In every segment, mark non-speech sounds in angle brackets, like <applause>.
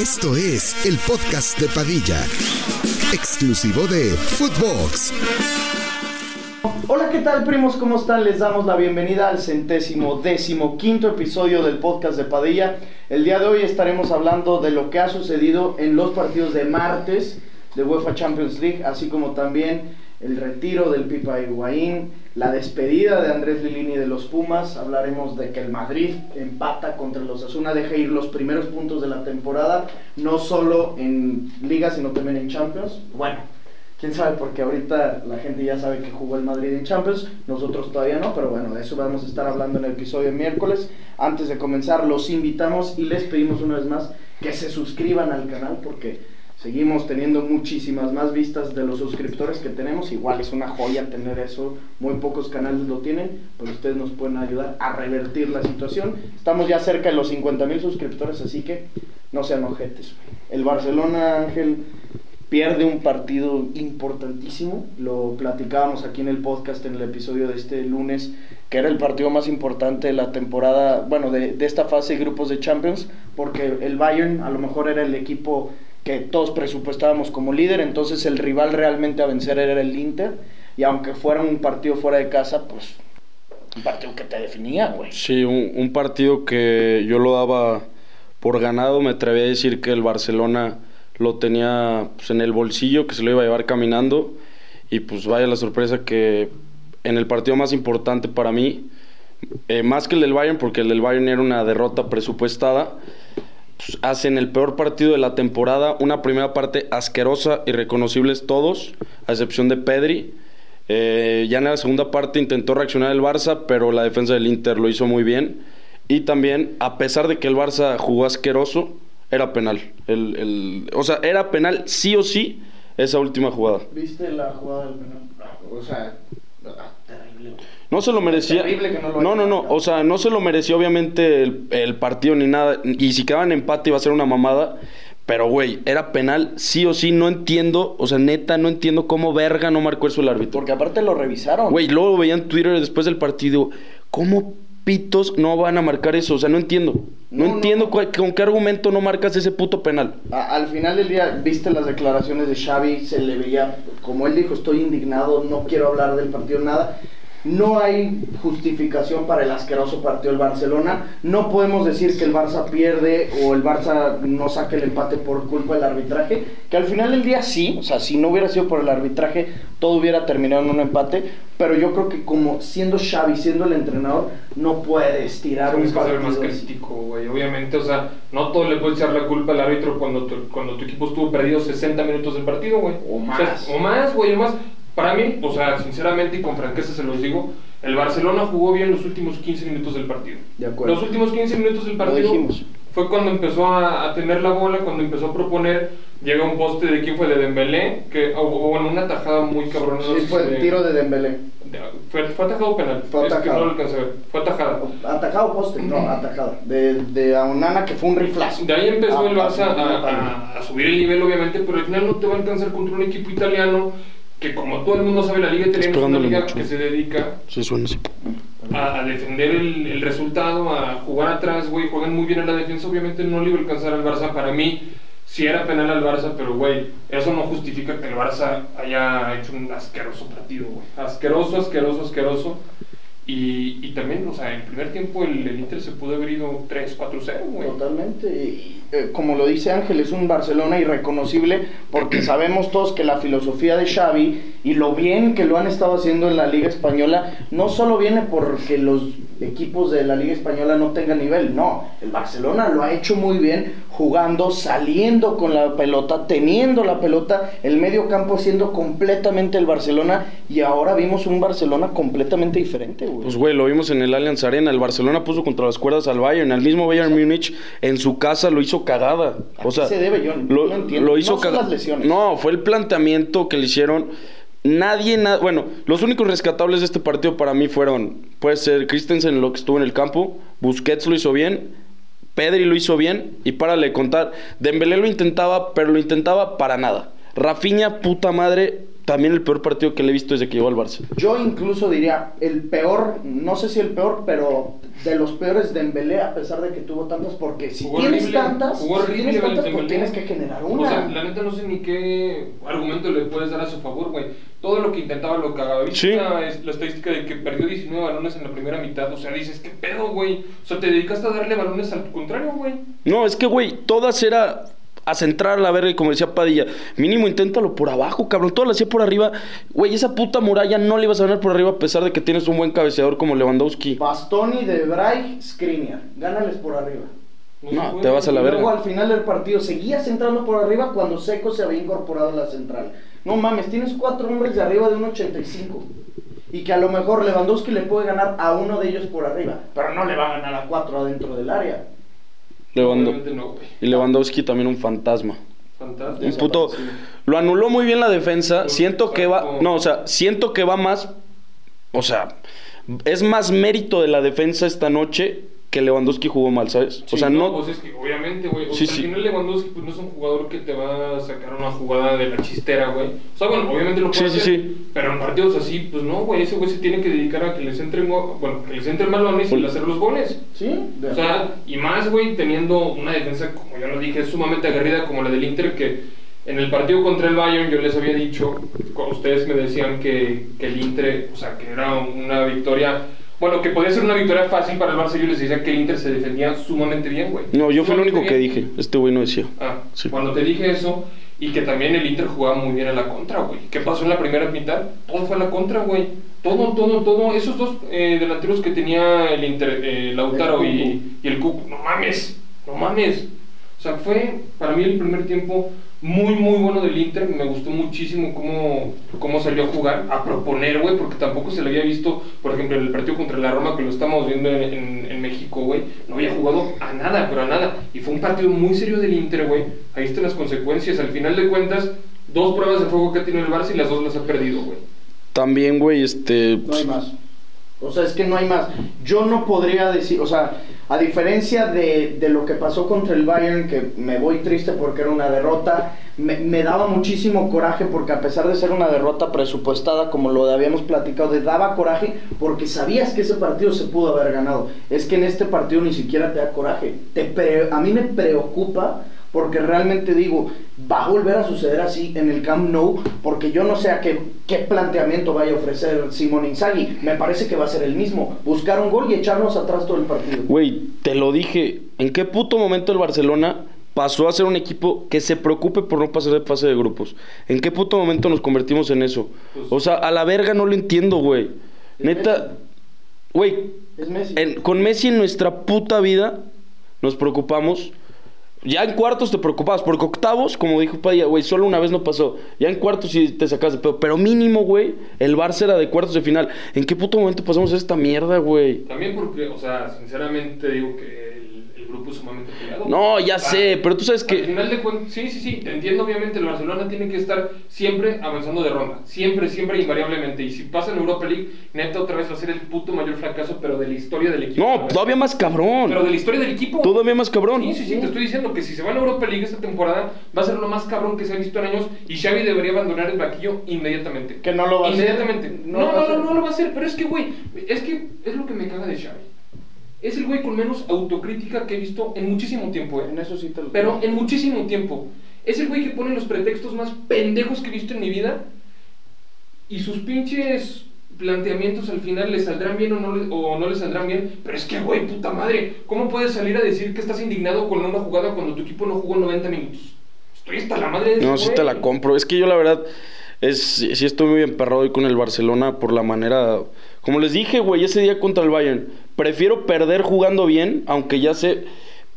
Esto es el podcast de Padilla, exclusivo de Footbox. Hola, ¿qué tal, primos? ¿Cómo están? Les damos la bienvenida al centésimo décimo quinto episodio del podcast de Padilla. El día de hoy estaremos hablando de lo que ha sucedido en los partidos de martes de UEFA Champions League, así como también el retiro del Pipa Higuaín, la despedida de Andrés Lilini de los Pumas, hablaremos de que el Madrid empata contra los Asuna, deja ir los primeros puntos de la temporada, no solo en Liga, sino también en Champions. Bueno, quién sabe, porque ahorita la gente ya sabe que jugó el Madrid en Champions, nosotros todavía no, pero bueno, de eso vamos a estar hablando en el episodio de miércoles. Antes de comenzar, los invitamos y les pedimos una vez más que se suscriban al canal porque Seguimos teniendo muchísimas más vistas de los suscriptores que tenemos. Igual es una joya tener eso. Muy pocos canales lo tienen, pero ustedes nos pueden ayudar a revertir la situación. Estamos ya cerca de los 50 mil suscriptores, así que no sean ojetes. El Barcelona, Ángel, pierde un partido importantísimo. Lo platicábamos aquí en el podcast en el episodio de este lunes, que era el partido más importante de la temporada, bueno, de, de esta fase de grupos de Champions, porque el Bayern a lo mejor era el equipo que todos presupuestábamos como líder, entonces el rival realmente a vencer era el Inter, y aunque fuera un partido fuera de casa, pues un partido que te definía, güey. Sí, un, partido que yo lo daba por ganado, me atreví a decir que el Barcelona lo tenía pues, en el bolsillo, que se lo iba a llevar caminando, y pues vaya la sorpresa que en el partido más importante para mí, eh, más que el del Bayern, porque el del Bayern era una derrota presupuestada, pues, hacen el peor partido de la temporada, una primera parte asquerosa, irreconocibles todos, a excepción de Pedri. Eh, ya en la segunda parte intentó reaccionar el Barça, pero la defensa del Inter lo hizo muy bien. Y también, a pesar de que el Barça jugó asqueroso, era penal. El, o sea, era penal sí o sí esa última jugada. ¿Viste la jugada del penal? O sea, no se lo merecía. no, no, no, O sea, no se lo merecía obviamente el, partido ni nada. Y si quedaban empate iba a ser una mamada. Pero, güey, era penal, sí o sí, no entiendo, o sea, neta, no entiendo cómo verga no marcó eso el árbitro. Porque aparte lo revisaron. Güey, luego veía en Twitter después del partido, ¿cómo pitos no van a marcar eso? O sea, no entiendo. No, entiendo con qué argumento no marcas ese puto penal. al final del día, viste las declaraciones de Xavi, se le veía, como él dijo, estoy indignado, no quiero hablar del partido, nada. No hay justificación para el asqueroso partido del Barcelona. No podemos decir que el Barça pierde o el Barça no saque el empate por culpa del arbitraje. Que al final del día sí, o sea, si no hubiera sido por el arbitraje, todo hubiera terminado en un empate. Pero yo creo que como siendo Xavi, siendo el entrenador, no puedes tirar un partido. más crítico, güey. Obviamente, o sea, no todo le puedes echar la culpa al árbitro cuando tu, cuando tu equipo estuvo perdido 60 minutos del partido, güey. O más. O, más, güey, o más. Para mí, o sea, sinceramente y con franqueza se los digo, el Barcelona jugó bien los últimos 15 minutos del partido. De acuerdo. Los últimos 15 minutos del partido fue cuando empezó a, tener la bola, cuando empezó a proponer, llega un poste de quién fue de Dembélé, que o, bueno, una tajada muy cabrona. Sí, fue el tiro de Dembélé. Fue, fue atajado penal. Fue es que no lo alcancé a ver. Fue atajado. Atajado poste, no, <clears throat> atajado. De, de Aunana que fue un riflazo. De ahí empezó ah, el Barça a, a, subir el nivel, obviamente, pero al final no te va a alcanzar contra un equipo italiano que como todo el mundo sabe, la liga italiana es una liga que se dedica a, defender el, resultado, a jugar atrás, güey, juegan muy bien en la defensa, obviamente no le iba a alcanzar al Barça, para mí sí era penal al Barça, pero güey, eso no justifica que el Barça haya hecho un asqueroso partido, güey, asqueroso, asqueroso, asqueroso. Y, y, también, o sea, en el primer tiempo el, el Inter se pudo haber ido 3-4-0, güey. Totalmente. Y, eh, como lo dice Ángel, es un Barcelona irreconocible porque <clears throat> sabemos todos que la filosofía de Xavi y lo bien que lo han estado haciendo en la Liga Española no solo viene porque los equipos de la Liga Española no tengan nivel, no. El Barcelona lo ha hecho muy bien jugando, saliendo con la pelota, teniendo la pelota, el medio campo siendo completamente el Barcelona y ahora vimos un Barcelona completamente diferente, güey. Pues güey, lo vimos en el Allianz Arena, el Barcelona puso contra las cuerdas al Bayern, el mismo Bayern Múnich en su casa lo hizo cagada. O sea, se debe? Yo lo, no entiendo. Lo hizo no No, fue el planteamiento que le hicieron. Nadie, bueno, los únicos rescatables de este partido para mí fueron, puede ser Christensen, lo que estuvo en el campo, Busquets lo hizo bien, Pedri lo hizo bien, y párale contar, Dembélé lo intentaba, pero lo intentaba para nada. Rafinha, puta madre, también el peor partido que le he visto desde que llegó al Barça. Yo incluso diría el peor, no sé si el peor, pero de los peores de Embelé, a pesar de que tuvo tantas, porque si tienes tantas, si tienes tantas, pues tienes que generar una. O sea, la neta no sé ni qué argumento le puedes dar a su favor, güey. Todo lo que intentaba lo cagaba. ¿Viste la, estadística de que perdió 19 balones en la primera mitad? O sea, dices, ¿qué pedo, güey? O sea, te dedicaste a darle balones al contrario, güey. No, es que, güey, todas era a centrar a la verga y como decía Padilla, mínimo inténtalo por abajo, cabrón. Todo lo hacía por arriba. Güey, esa puta muralla no le ibas a ganar por arriba a pesar de que tienes un buen cabeceador como Lewandowski. Bastoni, De Bray, Skriniar. Gánales por arriba. No, te vas a la verga. Luego al final del partido seguías entrando por arriba cuando Seco se había incorporado a la central. No mames, tienes cuatro hombres de arriba de un 85. Y que a lo mejor Lewandowski le puede ganar a uno de ellos por arriba, pero no le va a ganar a cuatro adentro del área y Lewandowski también un fantasma. Fantasma. Un puto. Lo anuló muy bien la defensa. Siento que va. No, o sea, siento que va más. O sea, es más mérito de la defensa esta noche que Lewandowski jugó mal, ¿sabes? o sea, no. Pues es que obviamente, güey. O sea, al final Lewandowski pues, no es un jugador que te va a sacar una jugada de la chistera, güey. O sea, bueno, obviamente lo puede sí, hacer, sí, Pero en partidos así, pues no, güey. Ese güey se tiene que dedicar a que les entren, bueno, que les entren balones y hacer los goles. Sí. O sea, y más, güey, teniendo una defensa, como ya lo dije, sumamente aguerrida como la del Inter, que en el partido contra el Bayern yo les había dicho, ustedes me decían que, que el Inter, o sea, que era una victoria bueno, que podía ser una victoria fácil para el Barça. Yo les decía que el Inter se defendía sumamente bien, güey. No, yo fui el único que dije. Este güey no decía. Ah, sí. Cuando te dije eso, y que también el Inter jugaba muy bien a la contra, güey. ¿Qué pasó en la primera mitad? Todo fue a la contra, güey. Todo, todo, todo. Esos dos eh, delanteros que tenía el Inter, eh, Lautaro y, y, el Cup, no mames, no mames. O sea, fue para mí el primer tiempo muy, muy bueno del Inter. Me gustó muchísimo cómo, cómo salió a jugar, a proponer, güey, porque tampoco se le había visto, por ejemplo, en el partido contra la Roma, que lo estamos viendo en, en, México, güey, no había jugado a nada, pero a nada. Y fue un partido muy serio del Inter, güey. Ahí están las consecuencias. Al final de cuentas, dos pruebas de fuego que ha tenido el Barça y las dos las ha perdido, güey. También, güey, este... No hay más. O sea, es que no hay más. Yo no podría decir, o sea, a diferencia de, de, lo que pasó contra el Bayern, que me voy triste porque era una derrota, me, daba muchísimo coraje porque a pesar de ser una derrota presupuestada, como lo habíamos platicado, te daba coraje porque sabías que ese partido se pudo haber ganado. Es que en este partido ni siquiera te da coraje. Te a mí me preocupa porque realmente digo, va a volver a suceder así en el Camp Nou, porque yo no sé a qué, qué planteamiento vaya a ofrecer Simón Inzaghi. Me parece que va a ser el mismo, buscar un gol y echarnos atrás todo el partido. Güey, te lo dije, ¿en qué puto momento el Barcelona pasó a ser un equipo que se preocupe por no pasar de fase de grupos? ¿En qué puto momento nos convertimos en eso? O sea, a la verga no lo entiendo, güey. Neta, güey, con Messi en nuestra puta vida nos preocupamos ya en cuartos te preocupabas, porque octavos, como dijo Padilla, güey, solo una vez no pasó. Ya en cuartos sí te sacas de pedo. Pero mínimo, güey, el Barça era de cuartos de final. ¿En qué puto momento pasamos esta mierda, güey? También porque, o sea, sinceramente digo que grupo sumamente peleado. No, ya sé, pero tú sabes que. Al final de cuentas, sí, sí, sí, te entiendo, obviamente, el Barcelona tiene que estar siempre avanzando de ronda. Siempre, siempre, invariablemente. Y si pasa en Europa League, neta, otra vez va a ser el puto mayor fracaso, pero de la historia del equipo. No, todavía más cabrón. Pero de la historia del equipo. Todavía más cabrón. Sí, sí, sí, te estoy diciendo que si se va a Europa League esta temporada, va a ser lo más cabrón que se ha visto en años. Y Xavi debería abandonar el vaquillo inmediatamente. Que no lo va a hacer. Inmediatamente. No, no, no, no, no lo va a hacer. Pero es que, güey, es que es lo que me caga de Xavi. Es el güey con menos autocrítica que he visto en muchísimo tiempo, ¿eh? En eso sí te lo Pero en muchísimo tiempo. Es el güey que pone los pretextos más pendejos que he visto en mi vida. Y sus pinches planteamientos al final le saldrán bien o no, le, o no le saldrán bien. Pero es que, güey, puta madre, ¿cómo puedes salir a decir que estás indignado con una jugada cuando tu equipo no jugó 90 minutos? Estoy hasta la madre de No, sí te la compro. Es que yo la verdad, es, sí estoy muy emperrado hoy con el Barcelona por la manera... Como les dije, güey, ese día contra el Bayern prefiero perder jugando bien, aunque ya sé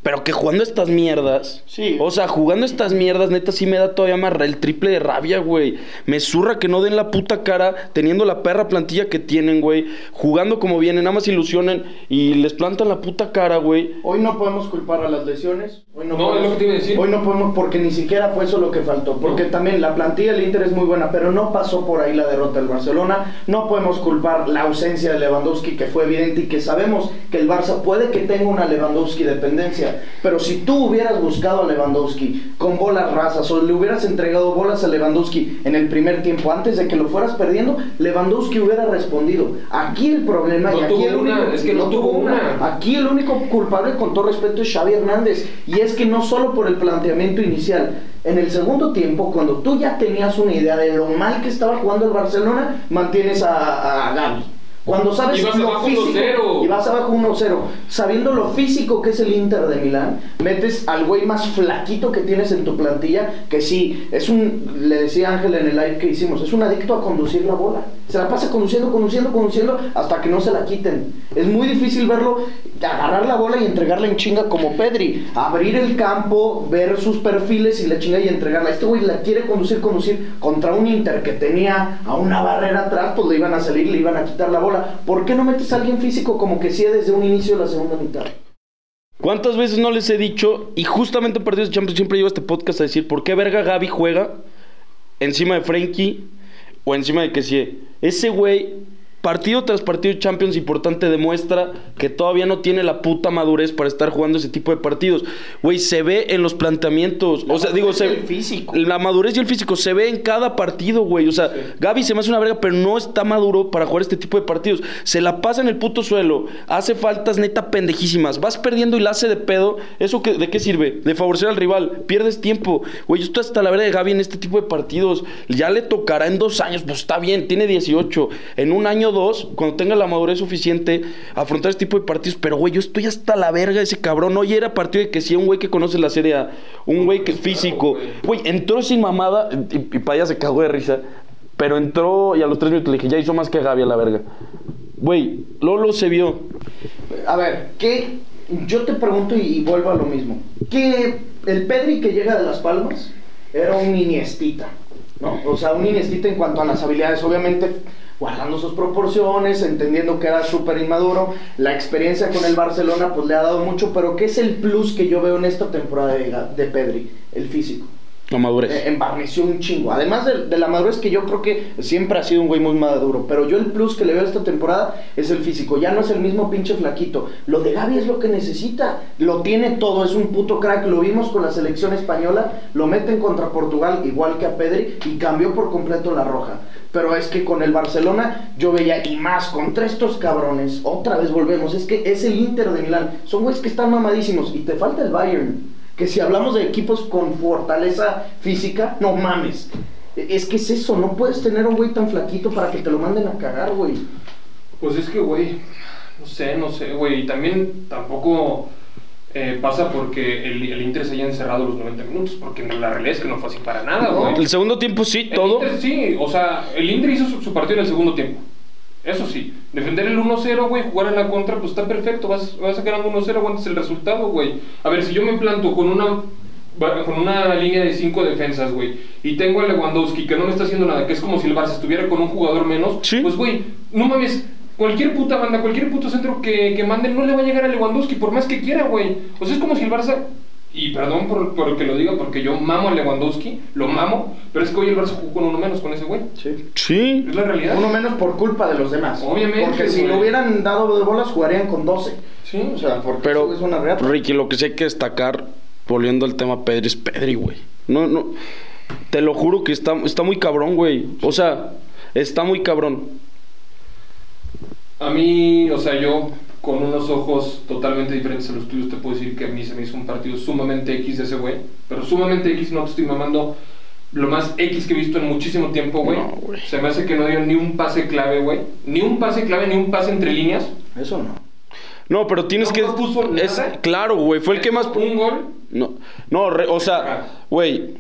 pero que jugando estas mierdas. Sí. O sea, jugando estas mierdas, neta, sí me da todavía más el triple de rabia, güey. Me zurra que no den la puta cara teniendo la perra plantilla que tienen, güey. Jugando como vienen, nada más ilusionen y les plantan la puta cara, güey. Hoy no podemos culpar a las lesiones. Hoy no, podemos, es lo que te iba a decir. Hoy no podemos, porque ni siquiera fue eso lo que faltó. Porque también la plantilla del Inter es muy buena, pero no pasó por ahí la derrota del Barcelona. No podemos culpar la ausencia de Lewandowski, que fue evidente y que sabemos que el Barça puede que tenga una Lewandowski dependencia Pero si tú hubieras buscado a Lewandowski con bolas rasas o le hubieras entregado bolas a Lewandowski en el primer tiempo antes de que lo fueras perdiendo, Lewandowski hubiera respondido. Aquí el problema y aquí el único es que no, tuvo una. Aquí el único culpable con todo respeto es Xavi Hernández y es que no solo por el planteamiento inicial, en el segundo tiempo, cuando tú ya tenías una idea de lo mal que estaba jugando el Barcelona, mantienes a, a Gaby. Cuando sabes lo físico y vas abajo 1-0, sabiendo lo físico que es el Inter de Milán, metes al güey más flaquito que tienes en tu plantilla, que sí, es un, le decía Ángel en el live que hicimos, es un adicto a conducir la bola. Se la pasa conduciendo, conduciendo, conduciendo hasta que no se la quiten. Es muy difícil verlo agarrar la bola y entregarla en chinga como Pedri, abrir el campo, ver sus perfiles y la chinga y entregarla. Este güey la quiere conducir, conducir contra un Inter que tenía a una barrera atrás, pues le iban a salir, le iban a quitar la bola ¿por qué no metes a alguien físico como que sí desde un inicio de la segunda mitad? ¿Cuántas veces no les he dicho, y justamente en partidos de Champions siempre llevo este podcast a decir, ¿por qué verga Gaby juega encima de Frenkie o encima de si ese güey partido tras partido Champions importante demuestra que todavía no tiene la puta madurez para estar jugando ese tipo de partidos. Güey, se ve en los planteamientos. o sea, digo, se, el físico. La madurez y el físico se ve en cada partido, güey. O sea, Gaby se me hace una verga, pero no está maduro para jugar este tipo de partidos. Se la pasa en el puto suelo. Hace faltas neta pendejísimas. Vas perdiendo y la hace de pedo. ¿Eso que, de qué sirve? De favorecer al rival. Pierdes tiempo. Güey, esto hasta la verga de Gaby en este tipo de partidos. Ya le tocará en dos años. Pues está bien, tiene 18. En un año cuando tenga la madurez suficiente, afrontar este tipo de partidos. Pero, güey, yo estoy hasta la verga de ese cabrón. Oye, era partido de que si un güey que conoce la serie un güey que físico. Güey, entró sin mamada y, y para se cagó de risa. Pero entró y a los tres minutos le dije, ya hizo más que Gaby a la verga. Güey, Lolo se vio. A ver, ¿qué? Yo te pregunto y, vuelvo a lo mismo. ¿Qué el Pedri que llega de Las Palmas era un Iniestita, ¿no? O sea, un Iniestita en cuanto a las habilidades. Obviamente guardando sus proporciones, entendiendo que era súper inmaduro. La experiencia con el Barcelona pues le ha dado mucho, pero ¿qué es el plus que yo veo en esta temporada de, de Pedri? El físico. La madurez. Eh, embarneció un chingo. Además de, la madurez que yo creo que siempre ha sido un güey muy maduro. Pero yo el plus que le veo esta temporada es el físico. Ya no es el mismo pinche flaquito. Lo de Gaby es lo que necesita. Lo tiene todo. Es un puto crack. Lo vimos con la selección española. Lo meten contra Portugal igual que a Pedri. Y cambió por completo la roja. Pero es que con el Barcelona yo veía, y más contra estos cabrones, otra vez volvemos, es que es el Inter de Milán. Son güeyes que están mamadísimos. Y te falta el Bayern que si hablamos de equipos con fortaleza física, no mames. Es que es eso, no puedes tener un güey tan flaquito para que te lo manden a cagar, güey. Pues es que, güey, no sé, no sé, güey. Y también tampoco eh, pasa porque el, el, Inter se haya encerrado los 90 minutos, porque la realidad es que no fue así para nada, güey. El segundo tiempo sí, todo. sí, o sea, el Inter hizo su partido en el segundo tiempo. Eso sí, defender el 1-0, güey, jugar en la contra, pues está perfecto. Vas, vas ganando 1-0, aguantas el resultado, güey. A ver, si yo me planto con una con una línea de 5 defensas, güey, y tengo a Lewandowski que no me está haciendo nada, que es como si el Barça estuviera con un jugador menos, pues, güey, no mames, cualquier puta banda, cualquier puto centro que, que manden no le va a llegar a Lewandowski por más que quiera, güey. O sea, es como si el Barça y perdón por, por, que lo diga, porque yo mamo a Lewandowski, lo mamo, pero es que hoy el Barça jugó con uno menos con ese güey. Sí. Sí. Es la realidad. Uno menos por culpa de los demás. Obviamente. Porque si lo hubieran dado de bolas, jugarían con 12. Sí. O sea, porque pero, es una realidad. Ricky, lo que sí hay que destacar, volviendo al tema Pedri, es Pedri, güey. No, no. Te lo juro que está, está muy cabrón, güey. O sea, está muy cabrón. A mí, o sea, yo con unos ojos totalmente diferentes a los tuyos, te puedo decir que a mí se me hizo un partido sumamente X de ese güey. Pero sumamente X, no te estoy mamando. Lo más X que he visto en muchísimo tiempo, güey. se me hace que no dio ni un pase clave, güey. Ni un pase clave, ni un pase entre líneas. Eso no. No, pero tienes que. Puso es, claro, güey. Fue el que más. Un gol. No, no o sea, güey.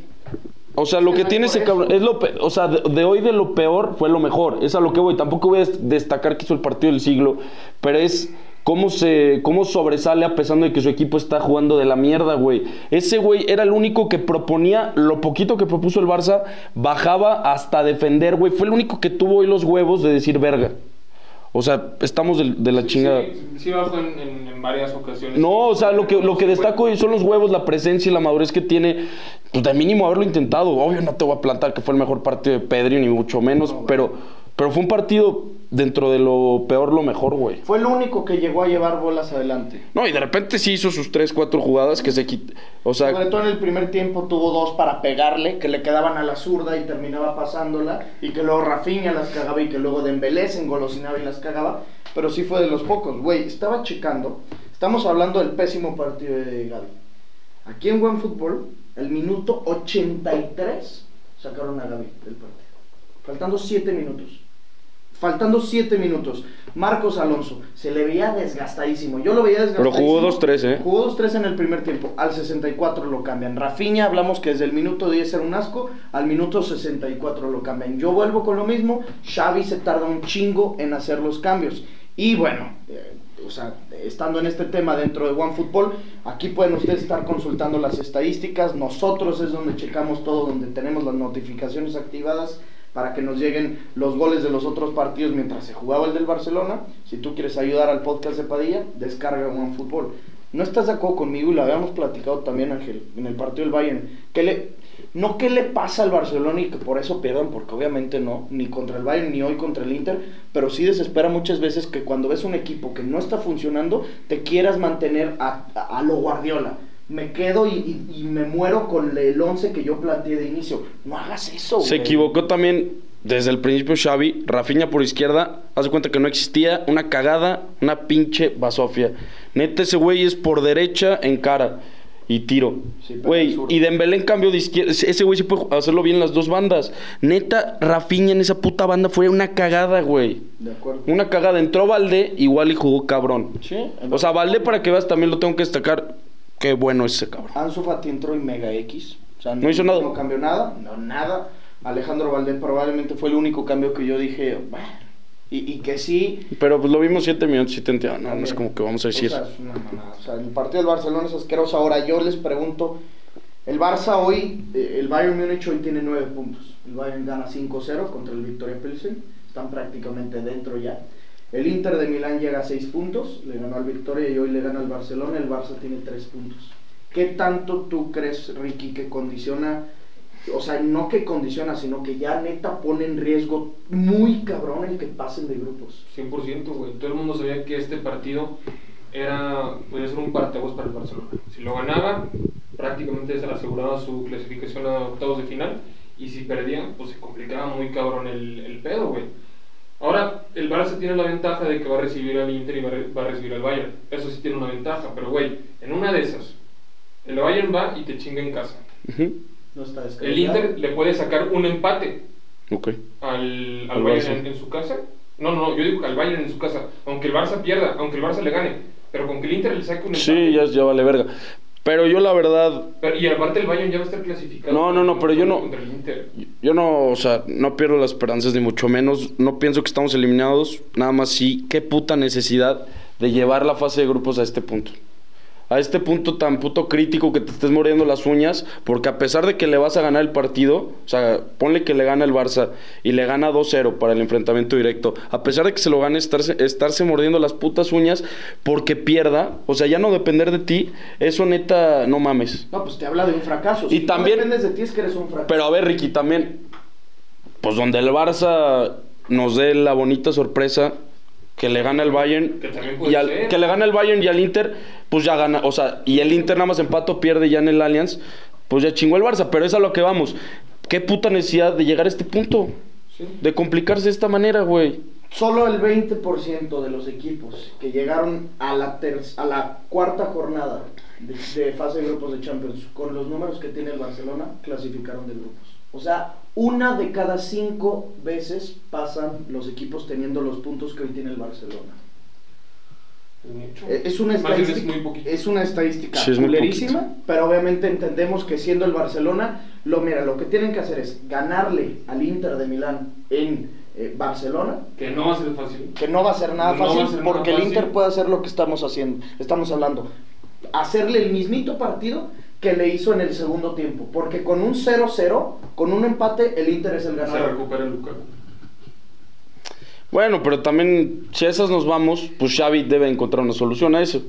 O sea, lo que tiene ese cabrón. Es lo o sea, de, de, hoy de lo peor fue lo mejor. Es a lo que voy. Tampoco voy a destacar que hizo el partido del siglo. Pero es cómo, se, cómo sobresale a pesar de que su equipo está jugando de la mierda, güey. Ese güey era el único que proponía, lo poquito que propuso el Barça, bajaba hasta defender, güey. Fue el único que tuvo hoy los huevos de decir verga. O sea, estamos de, la chingada. Sí, sí bajo en, varias ocasiones. No, o sea, lo que, lo que destaco son los huevos, la presencia y la madurez que tiene. Pues de mínimo haberlo intentado. Obvio no te voy a plantar que fue el mejor partido de Pedri, ni mucho menos. pero, pero fue un partido dentro de lo peor, lo mejor, güey. Fue el único que llegó a llevar bolas adelante. No, y de repente sí hizo sus tres, cuatro jugadas que se quitó. O sea, Sobre todo en el primer tiempo tuvo dos para pegarle, que le quedaban a la zurda y terminaba pasándola, y que luego Rafinha las cagaba y que luego Dembélé se engolosinaba y las cagaba, pero sí fue de los pocos. Güey, estaba checando, estamos hablando del pésimo partido de Gaby. Aquí en Buen Fútbol, el minuto 83 sacaron a Gaby del partido. Faltando 7 minutos. Faltando 7 minutos. Marcos Alonso se le veía desgastadísimo. Yo lo veía desgastadísimo. Pero jugó 2-3, ¿eh? Jugó 2-3 en el primer tiempo. Al 64 lo cambian. Rafinha, hablamos que desde el minuto 10 era un asco. Al minuto 64 lo cambian. Yo vuelvo con lo mismo. Xavi se tarda un chingo en hacer los cambios. Y bueno, eh, o sea, estando en este tema dentro de OneFootball, aquí pueden ustedes estar consultando las estadísticas. Nosotros es donde checamos todo, donde tenemos las notificaciones activadas para que nos lleguen los goles de los otros partidos mientras se jugaba el del Barcelona. Si tú quieres ayudar al podcast de Padilla, descarga OneFootball. ¿No estás de acuerdo conmigo? Y lo habíamos platicado también, Ángel, en el partido del Bayern. Que le, no qué le pasa al Barcelona y que por eso pierdan, porque obviamente no, ni contra el Bayern ni hoy contra el Inter, pero sí desespera muchas veces que cuando ves un equipo que no está funcionando, te quieras mantener a lo Guardiola me quedo y, y, y, me muero con el 11 que yo planteé de inicio. No hagas eso. Se equivocó también desde el principio Xavi, Rafinha por izquierda, hace cuenta que no existía, una cagada, una pinche basofia. Neta ese güey es por derecha en cara y tiro. Güey, y Dembélé en cambio de izquierda, ese güey sí puede hacerlo bien en las dos bandas. Neta, Rafinha en esa puta banda fue una cagada, güey. De acuerdo. Una cagada. Entró Valdé, igual y jugó cabrón. Sí. O sea, Valdé para que veas también lo tengo que destacar. Qué bueno ese cabrón. Ansu Fati entró y Mega X. O sea, no, no hizo nada. No cambió nada, no nada. Alejandro Valdés probablemente fue el único cambio que yo dije, y, y, que sí. Pero pues lo vimos siete minutos, siete entiendo. No, no es como que vamos a decir. O sea, es una mamada. O sea, el partido del Barcelona es asqueroso. Ahora yo les pregunto, el Barça hoy, eh, el Bayern Múnich hoy tiene nueve puntos. El Bayern gana 5-0 contra el Victoria Pilsen. Están prácticamente dentro ya. El Inter de Milán llega a 6 puntos, le ganó al Victoria y hoy le gana al Barcelona, el Barça tiene 3 puntos. ¿Qué tanto tú crees, Ricky, que condiciona, o sea, no que condiciona, sino que ya neta pone en riesgo muy cabrón el que pasen de grupos? 100%, güey. Todo el mundo sabía que este partido era, podía ser un parteaguas para el Barcelona. Si lo ganaba, prácticamente se le aseguraba su clasificación a octavos de final, y si perdía, pues se complicaba muy cabrón el, el pedo, güey. Ahora, el Barça tiene la ventaja de que va a recibir al Inter y va a, re va a recibir al Bayern. Eso sí tiene una ventaja, pero güey, en una de esas, el Bayern va y te chinga en casa. Uh -huh. no está el Inter le puede sacar un empate okay. al, al Bayern en, en, su casa. No, no, yo digo al Bayern en su casa. Aunque el Barça pierda, aunque el Barça le gane. Pero con que el Inter le saque un empate. Sí, ya, ya vale verga. Pero yo la verdad... Pero, y aparte el Bayern ya va a estar clasificado. No, no, no, pero yo no... Yo no, o sea, no pierdo las esperanzas ni mucho menos. No pienso que estamos eliminados. Nada más sí, qué puta necesidad de llevar la fase de grupos a este punto a este punto tan puto crítico que te estés mordiendo las uñas, porque a pesar de que le vas a ganar el partido, o sea, ponle que le gana el Barça y le gana 2-0 para el enfrentamiento directo, a pesar de que se lo gane estarse, estarse mordiendo las putas uñas porque pierda, o sea, ya no depender de ti, eso neta, no mames. No, pues te habla de un fracaso. Y si también... No dependes de ti es que eres un fracaso. Pero a ver, Ricky, también, pues donde el Barça nos dé la bonita sorpresa que le gana el Bayern que, y al, que le gana el Bayern y al Inter pues ya gana o sea y el Inter nada más empato pierde ya en el Allianz pues ya chingó el Barça pero es a lo que vamos. Qué puta necesidad de llegar a este punto sí. de complicarse de esta manera güey. Solo el 20% de los equipos que llegaron a la a la cuarta jornada de, de fase de grupos de Champions con los números que tiene el Barcelona clasificaron de grupos o sea, una de cada cinco veces pasan los equipos teniendo los puntos que hoy tiene el Barcelona. Eh, Es una estadística, es una estadística sí, culerísima, pero obviamente entendemos que siendo el Barcelona, lo mira, lo que tienen que hacer es ganarle al Inter de Milán en eh, Barcelona, que no va a ser fácil, que no va a ser nada no fácil, ser porque nada el Inter fácil. puede hacer lo que estamos haciendo, estamos hablando, hacerle el mismito partido que le hizo en el segundo tiempo. Porque con un 0-0, con un empate, el Inter es el se ganador. recupera el Lukaku. bueno pero también si a esas nos vamos pues Xavi debe encontrar una solución a eso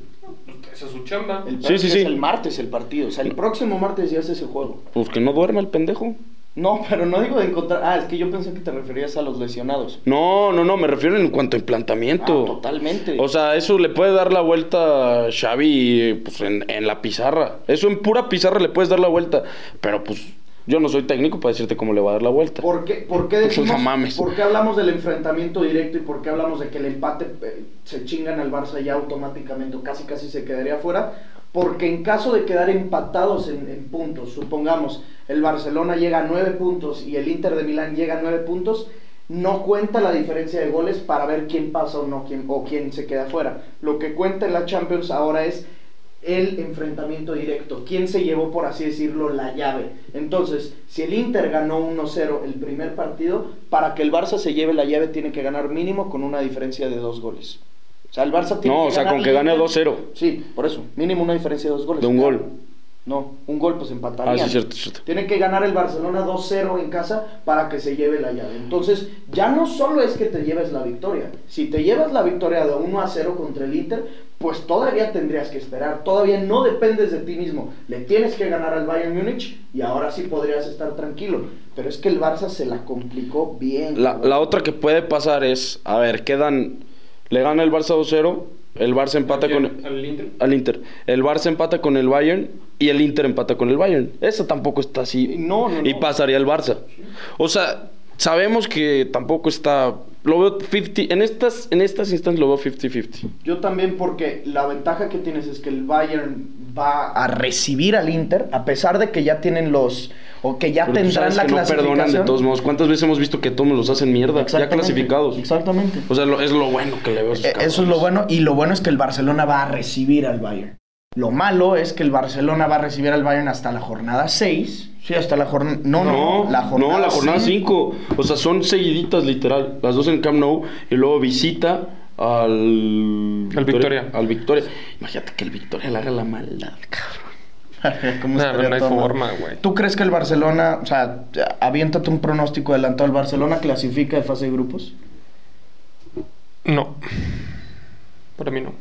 Esa es su chamba. El Sí, sí, es sí. el martes el partido. O sea, el próximo martes ya es ese juego. pues que no duerma el pendejo No, <laughs> pero no digo de encontrar. Ah, es que yo pensé que te referías a los lesionados. No, no, no, me refiero en cuanto a implantamiento. Ah, totalmente. O sea, eso le puede dar la vuelta a Xavi pues, en, en la pizarra. Eso en pura pizarra le puedes dar la vuelta. Pero pues yo no soy técnico para decirte cómo le va a dar la vuelta. ¿Por qué, por qué decimos, ¿Por qué hablamos del enfrentamiento directo y por qué hablamos de que el empate eh, se chingan al Barça ya automáticamente o casi casi se quedaría fuera? Porque en caso de quedar empatados en, puntos, supongamos el Barcelona llega a nueve puntos y el Inter de Milán llega a nueve puntos, no cuenta la diferencia de goles para ver quién pasa o no quién, o quién se queda fuera. Lo que cuenta en la Champions ahora es el enfrentamiento directo, quién se llevó, por así decirlo, la llave. Entonces, si el Inter ganó 1-0 el primer partido, para que el Barça se lleve la llave tiene que ganar mínimo con una diferencia de dos goles. O sea, el Barça tiene no, o sea, con que gane 2-0. Sí, por eso. Mínimo una diferencia de dos goles. De un gol. No, un gol pues empataría. Ah, sí, cierto, cierto. Tiene que ganar el Barcelona 2-0 en casa para que se lleve la llave. Entonces, ya no solo es que te lleves la victoria. Si te llevas la victoria de 1-0 contra el Inter, pues todavía tendrías que esperar. Todavía no dependes de ti mismo. Le tienes que ganar al Bayern Múnich y ahora sí podrías estar tranquilo. Pero es que el Barça se la complicó bien. La, la otra que puede pasar es, a ver, quedan le gana el Barça 2-0. El Barça empata con ¿Al Inter? al Inter. El Barça empata con el Bayern y el Inter empata con el Bayern. Eso tampoco está así. No, no, Y pasaría el Barça. O sea, sabemos que tampoco está lo veo 50 en estas en estas instancias lo veo 50-50. Yo también porque la ventaja que tienes es que el Bayern va a recibir al Inter a pesar de que ya tienen los o que ya tendrán la que no perdonan de todos modos. ¿Cuántas veces hemos visto que todos los hacen mierda? Ya clasificados. Exactamente. O sea, es lo bueno que le veo. Eh, eso es lo bueno. Y lo bueno es que el Barcelona va a recibir al Bayern. Lo malo es que el Barcelona va a recibir al Bayern hasta la jornada 6. Sí, hasta la jornada. No, no, la jornada No, la jornada 5. O sea, son seguiditas, literal. Las dos en Camp Nou. Y luego visita al. Al Victoria. Al Victoria. Imagínate que el Victoria le haga la maldad, cabrón. <laughs> ¿Cómo no, no hay forma, güey. ¿Tú crees que el Barcelona, o sea, aviéntate un pronóstico adelantado, ¿el Barcelona clasifica de fase de grupos? No. Para mí no.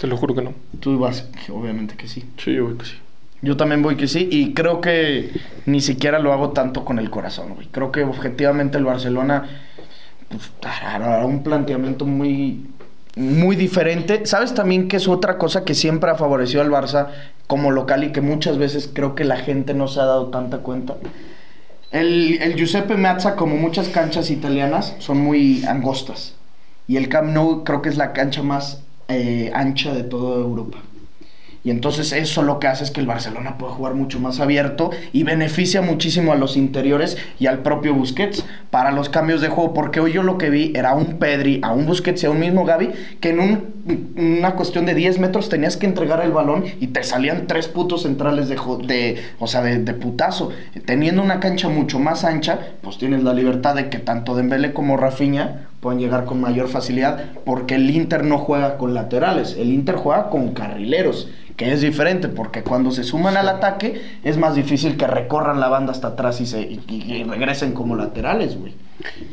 Te lo juro que no. Tú vas, obviamente que sí. Sí, yo voy que sí. Yo también voy que sí y creo que ni siquiera lo hago tanto con el corazón, güey. Creo que objetivamente el Barcelona pues, hará un planteamiento muy muy diferente. ¿Sabes también que es otra cosa que siempre ha favorecido al Barça como local y que muchas veces creo que la gente no se ha dado tanta cuenta? El, el Giuseppe Meazza, como muchas canchas italianas, son muy angostas. Y el Camp Nou creo que es la cancha más eh, ancha de toda Europa. Y entonces eso lo que hace es que el Barcelona puede jugar mucho más abierto y beneficia muchísimo a los interiores y al propio Busquets para los cambios de juego. Porque hoy yo lo que vi era un Pedri, a un Busquets y a un mismo Gaby que en una cuestión de 10 metros tenías que entregar el balón y te salían tres putos centrales de, de o sea, de, de, putazo. Teniendo una cancha mucho más ancha, pues tienes la libertad de que tanto Dembele como Rafinha pueden llegar con mayor facilidad porque el Inter no juega con laterales, el Inter juega con carrileros que es diferente, porque cuando se suman al ataque es más difícil que recorran la banda hasta atrás y, se, y, regresen como laterales, güey.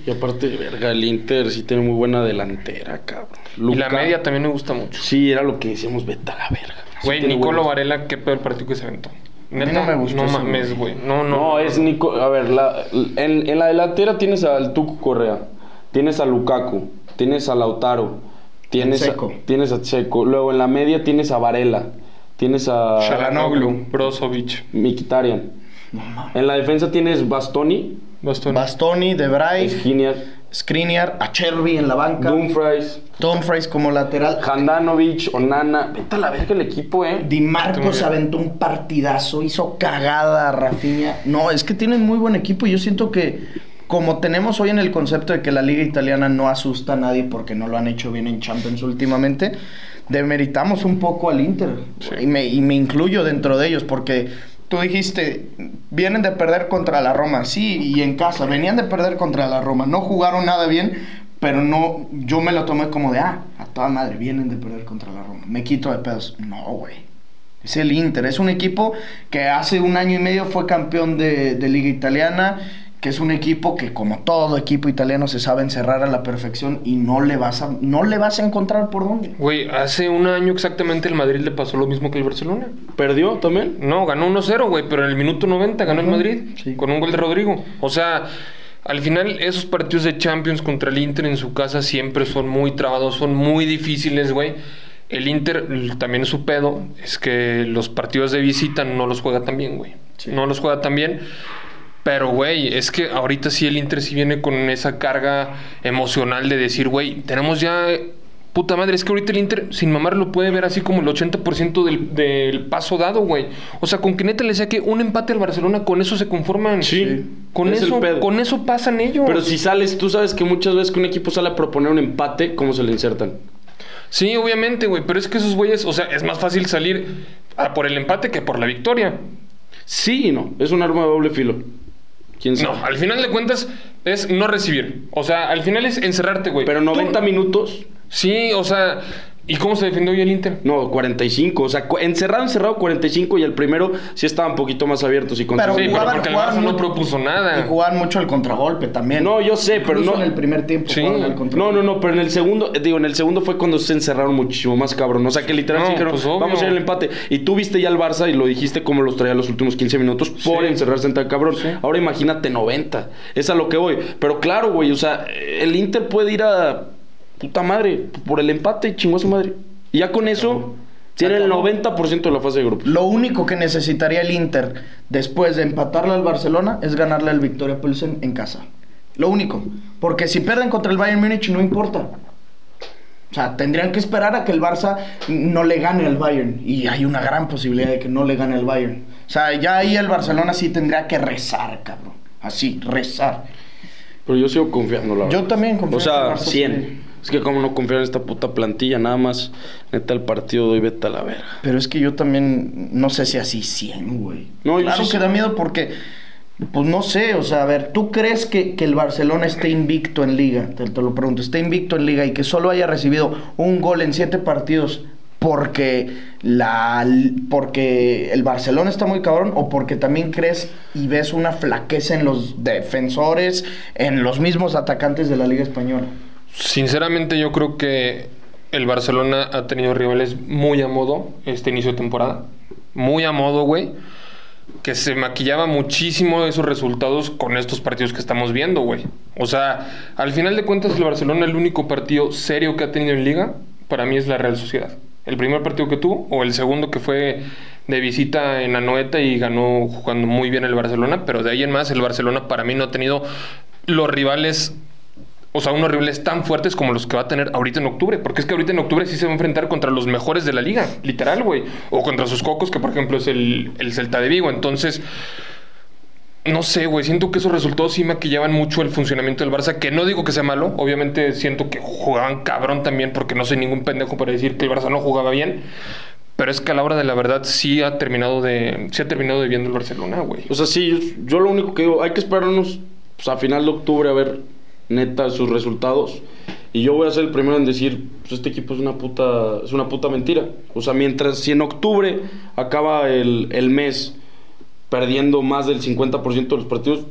Y aparte, verga, el Inter sí tiene muy buena delantera, cabrón. y la media también me gusta mucho. Sí, era lo que decíamos, vete a la verga. Güey, Nicolo Varela, qué peor partido que se aventó. no me gustó. No mames, güey. No, no. No, es Nico. A ver, la, en, en, la delantera tienes al Tuco Correa, tienes a Lukaku, tienes a Lautaro, tienes, a, tienes a Checo. Luego en la media tienes a Varela. Tienes a. Shalanoglu, Brozovic. Mikitarian. en la defensa tienes Bastoni. Bastoni, Bastoni Debray. Skriniar. Skriniar. Acherby en la banca. Dumfries. Dumfries como lateral. Handanovic, Onana. Vete a la verga el equipo, eh. Di Marcos aventó un partidazo. Hizo cagada a Rafinha. No, es que tienen muy buen equipo. Y yo siento que como tenemos hoy en el concepto de que la liga italiana no asusta a nadie porque no lo han hecho bien en Champions últimamente, demeritamos un poco al Inter. Y, me, y me incluyo dentro de ellos porque tú dijiste, vienen de perder contra la Roma, sí, y en casa, venían de perder contra la Roma, no jugaron nada bien, pero no, yo me lo tomé como de, ah, a toda madre, vienen de perder contra la Roma, me quito de pedos. No, güey. Es el Inter, es un equipo que hace un año y medio fue campeón de, de Liga Italiana, que es un equipo que como todo equipo italiano se sabe encerrar a la perfección y no le vas a no le vas a encontrar por dónde. Güey, hace un año exactamente el Madrid le pasó lo mismo que el Barcelona. ¿Perdió también? No, ganó 1-0, güey, pero en el minuto 90 ganó el Madrid con un gol de Rodrigo. O sea, al final esos partidos de Champions contra el Inter en su casa siempre son muy trabados, son muy difíciles, güey. El Inter también es su pedo, es que los partidos de visita no los juega tan bien, güey. No los juega tan bien. Pero, güey, es que ahorita sí el Inter sí viene con esa carga emocional de decir, güey, tenemos ya... Puta madre, es que ahorita el Inter, sin mamar, lo puede ver así como el 80% del, del paso dado, güey. O sea, con que neta le saque un empate al Barcelona, con eso se conforman. Sí. Con, eso, con eso pasan ellos. Pero si sales, tú sabes que muchas veces que un equipo sale a proponer un empate, ¿cómo se le insertan? Sí, obviamente, güey, pero es que esos güeyes, o sea, es más fácil salir a por el empate que por la victoria. Sí y no, es un arma de doble filo. ¿Quién sabe? No, al final de cuentas es no recibir. O sea, al final es encerrarte, güey. Pero 90 minutos. Sí, o sea, ¿Y cómo se defendió hoy el Inter? No, 45. O sea, encerrado, encerrado 45 y el primero sí estaba un poquito más abierto. Y pero, sí, pero porque el Barça no propuso nada. Y jugaban mucho el contragolpe también. No, yo sé, pero no. en el primer tiempo sí. No, no, no, pero en el segundo, digo, en el segundo fue cuando se encerraron muchísimo más cabrón. O sea, que literalmente dijeron, pues, vamos a ir al empate. Y tú viste ya al Barça y lo dijiste como los traía los últimos 15 minutos por encerrarse en tan cabrón. Ahora imagínate 90. Es a lo que voy. Pero claro, güey, o sea, el Inter puede ir a puta madre por el empate, chingó a su madre. Y ya con eso tiene el 90% de la fase de grupos. Lo único que necesitaría el Inter después de empatarle al Barcelona es ganarle al Victoria Pilsen en casa. Lo único. Porque si pierden contra el Bayern Múnich no importa. O sea, tendrían que esperar a que el Barça no le gane al Bayern. Y hay una gran posibilidad de que no le gane al Bayern. O sea, ya ahí el Barcelona sí tendría que rezar, cabrón. Así, rezar. Pero yo sigo confiando, la verdad. Yo también confío. O sea, 100. Es que como no confiar en esta puta plantilla, nada más neta el partido doy vete a la verga. Pero es que yo también no sé si así 100, güey. No, yo claro que da miedo porque pues no sé, o sea, a ver, ¿tú crees que, el Barcelona esté invicto en liga? Te, te, lo pregunto, esté invicto en liga y que solo haya recibido un gol en siete partidos porque la porque el Barcelona está muy cabrón o porque también crees y ves una flaqueza en los defensores, en los mismos atacantes de la Liga española? Sinceramente yo creo que el Barcelona ha tenido rivales muy a modo este inicio de temporada. Muy a modo, güey. Que se maquillaba muchísimo esos resultados con estos partidos que estamos viendo, güey. O sea, al final de cuentas el Barcelona el único partido serio que ha tenido en liga, para mí es la Real Sociedad. El primer partido que tuvo, o el segundo que fue de visita en Anoeta y ganó jugando muy bien el Barcelona, pero de ahí en más el Barcelona para mí no ha tenido los rivales o sea, unos rivales tan fuertes como los que va a tener ahorita en octubre. Porque es que ahorita en octubre sí se va a enfrentar contra los mejores de la liga, literal, güey. O contra sus cocos, que por ejemplo es el, el Celta de Vigo. Entonces, no sé, güey. Siento que esos resultados sí maquillaban mucho el funcionamiento del Barça. Que no digo que sea malo. Obviamente siento que jugaban cabrón también, porque no soy ningún pendejo para decir que el Barça no jugaba bien. Pero es que a la hora de la verdad sí ha terminado de. Sí ha terminado de viendo el Barcelona, güey. O sea, sí, yo, lo único que digo, hay que esperarnos pues, a final de octubre a ver neta sus resultados. Y yo voy a ser el primero en decir, pues este equipo es una puta, es una puta mentira. O sea, mientras si en octubre acaba el, el mes perdiendo más del 50% de los partidos,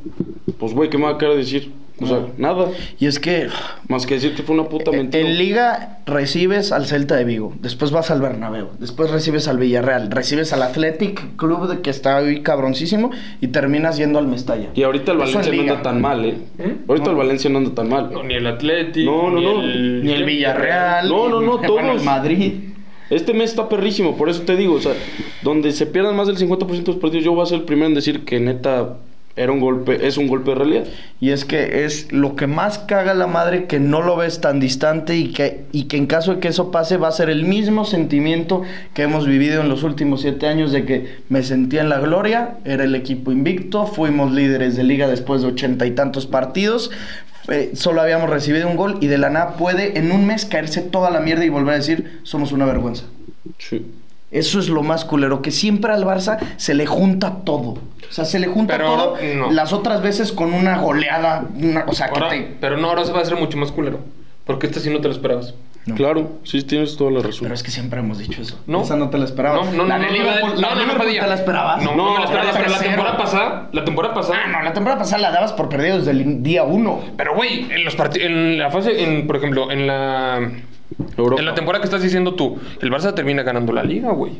pues güey, ¿qué me va a querer decir? O sea, nada. Y es que. Más que decir que fue una puta mentira. En Liga recibes al Celta de Vigo. Después vas al Bernabéu. Después recibes al Villarreal. Recibes al Athletic Club de que está ahí cabroncísimo. Y terminas yendo al Mestalla. Y ahorita el Valencia no anda tan mal, ¿eh? ¿Eh? Ahorita el Valencia no anda tan mal. No, ni el Athletic. No, no, no. ni el Villarreal. No, no, no. <laughs> Todos. el Madrid. Este mes está perrísimo, por eso te digo, o sea, donde se pierdan más del 50% de los partidos, yo voy a ser el primero en decir que neta era un golpe, es un golpe de realidad. Y es que es lo que más caga la madre que no lo ves tan distante y que, y que en caso de que eso pase va a ser el mismo sentimiento que hemos vivido en los últimos siete años de que me sentía en la gloria, era el equipo invicto, fuimos líderes de liga después de ochenta y tantos partidos, eh, solo habíamos recibido un gol y de la nada puede en un mes caerse toda la mierda y volver a decir somos una vergüenza. Sí. Eso es lo más culero, que siempre al Barça se le junta todo. O sea, se le junta todo. Las otras veces con una goleada, una cosa que Pero no, ahora se va a hacer mucho más culero. Porque este sí no te lo esperabas. Claro, sí tienes toda la razón. Pero es que siempre hemos dicho eso. No. Esa no te la esperaba. No, no, la no, no, Liverpool, no, no, no, Padilla. te la esperabas. No, no me la esperaba, la pero la temporada pasada, la temporada pasada. Ah, no, la temporada pasada la dabas por perdido desde el día uno. Pero, güey, en los partidos, en la fase, en, por ejemplo, en la. Europa. En la temporada que estás diciendo tú, el Barça termina ganando la liga, güey.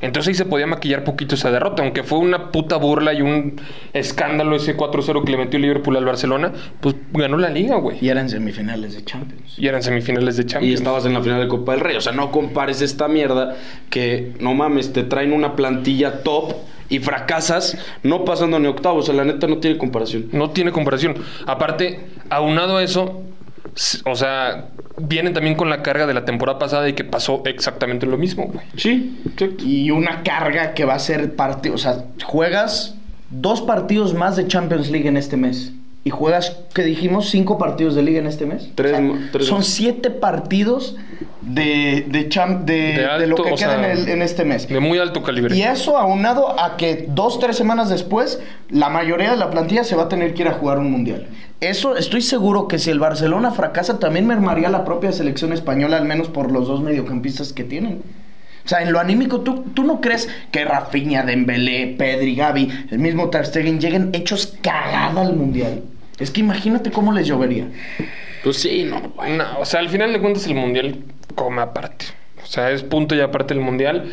Entonces ahí se podía maquillar poquito esa derrota, aunque fue una puta burla y un escándalo ese 4-0 que le metió Liverpool al Barcelona, pues ganó la liga, güey. Y eran semifinales de Champions. Y eran semifinales de Y Champions. estabas en la final de Copa del Rey. O sea, no compares esta mierda que, no mames, te traen una plantilla top y fracasas no pasando ni octavos. O sea, la neta no tiene comparación. No tiene comparación. Aparte, aunado a eso, o sea, vienen también con la carga de la temporada pasada y que pasó exactamente lo mismo, güey. Sí, exacto. Y una carga que va a ser partido. O sea, juegas dos partidos más de Champions League en este mes. Y juegas, ¿qué dijimos? ¿Cinco partidos de liga en este mes? Tres O sea, ma- tres son siete partidos de, de, cham- de, De de lo que queda sea, en, el- en este mes. De muy alto calibre. Y eso aunado a que dos, tres semanas después, la mayoría de la plantilla se va a tener que ir a jugar un mundial. Eso estoy seguro que si el Barcelona fracasa, también mermaría la propia selección española, al menos por los dos mediocampistas que tienen. O sea, en lo anímico, ¿tú, tú no crees que Rafinha, Dembélé, Pedri, Gavi, el mismo Ter Stegen lleguen hechos cagada al mundial? Es que imagínate cómo les llovería. Pues sí, no, güey. No, o sea, al final de cuentas el mundial come aparte. O sea, es punto y aparte el mundial.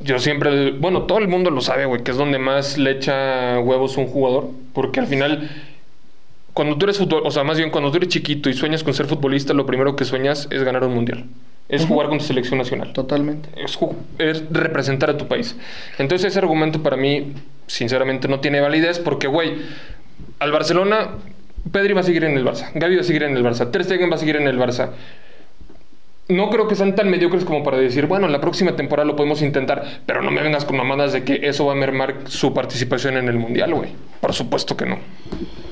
Yo siempre, bueno, todo el mundo lo sabe, güey, que es donde más le echa huevos un jugador. Porque al final, cuando tú eres fútbol, o sea, más bien cuando tú eres chiquito y sueñas con ser futbolista, lo primero que sueñas es ganar un mundial. Es jugar con tu selección nacional. Totalmente. Es, es representar a tu país. Entonces ese argumento para mí, sinceramente, no tiene validez porque, güey, al Barcelona, Pedri va a seguir en el Barça, Gavi va a seguir en el Barça, Ter Stegen va a seguir en el Barça. No creo que sean tan mediocres como para decir, bueno, la próxima temporada lo podemos intentar, pero no me vengas con mamadas de que eso va a mermar su participación en el Mundial, güey. Por supuesto que no.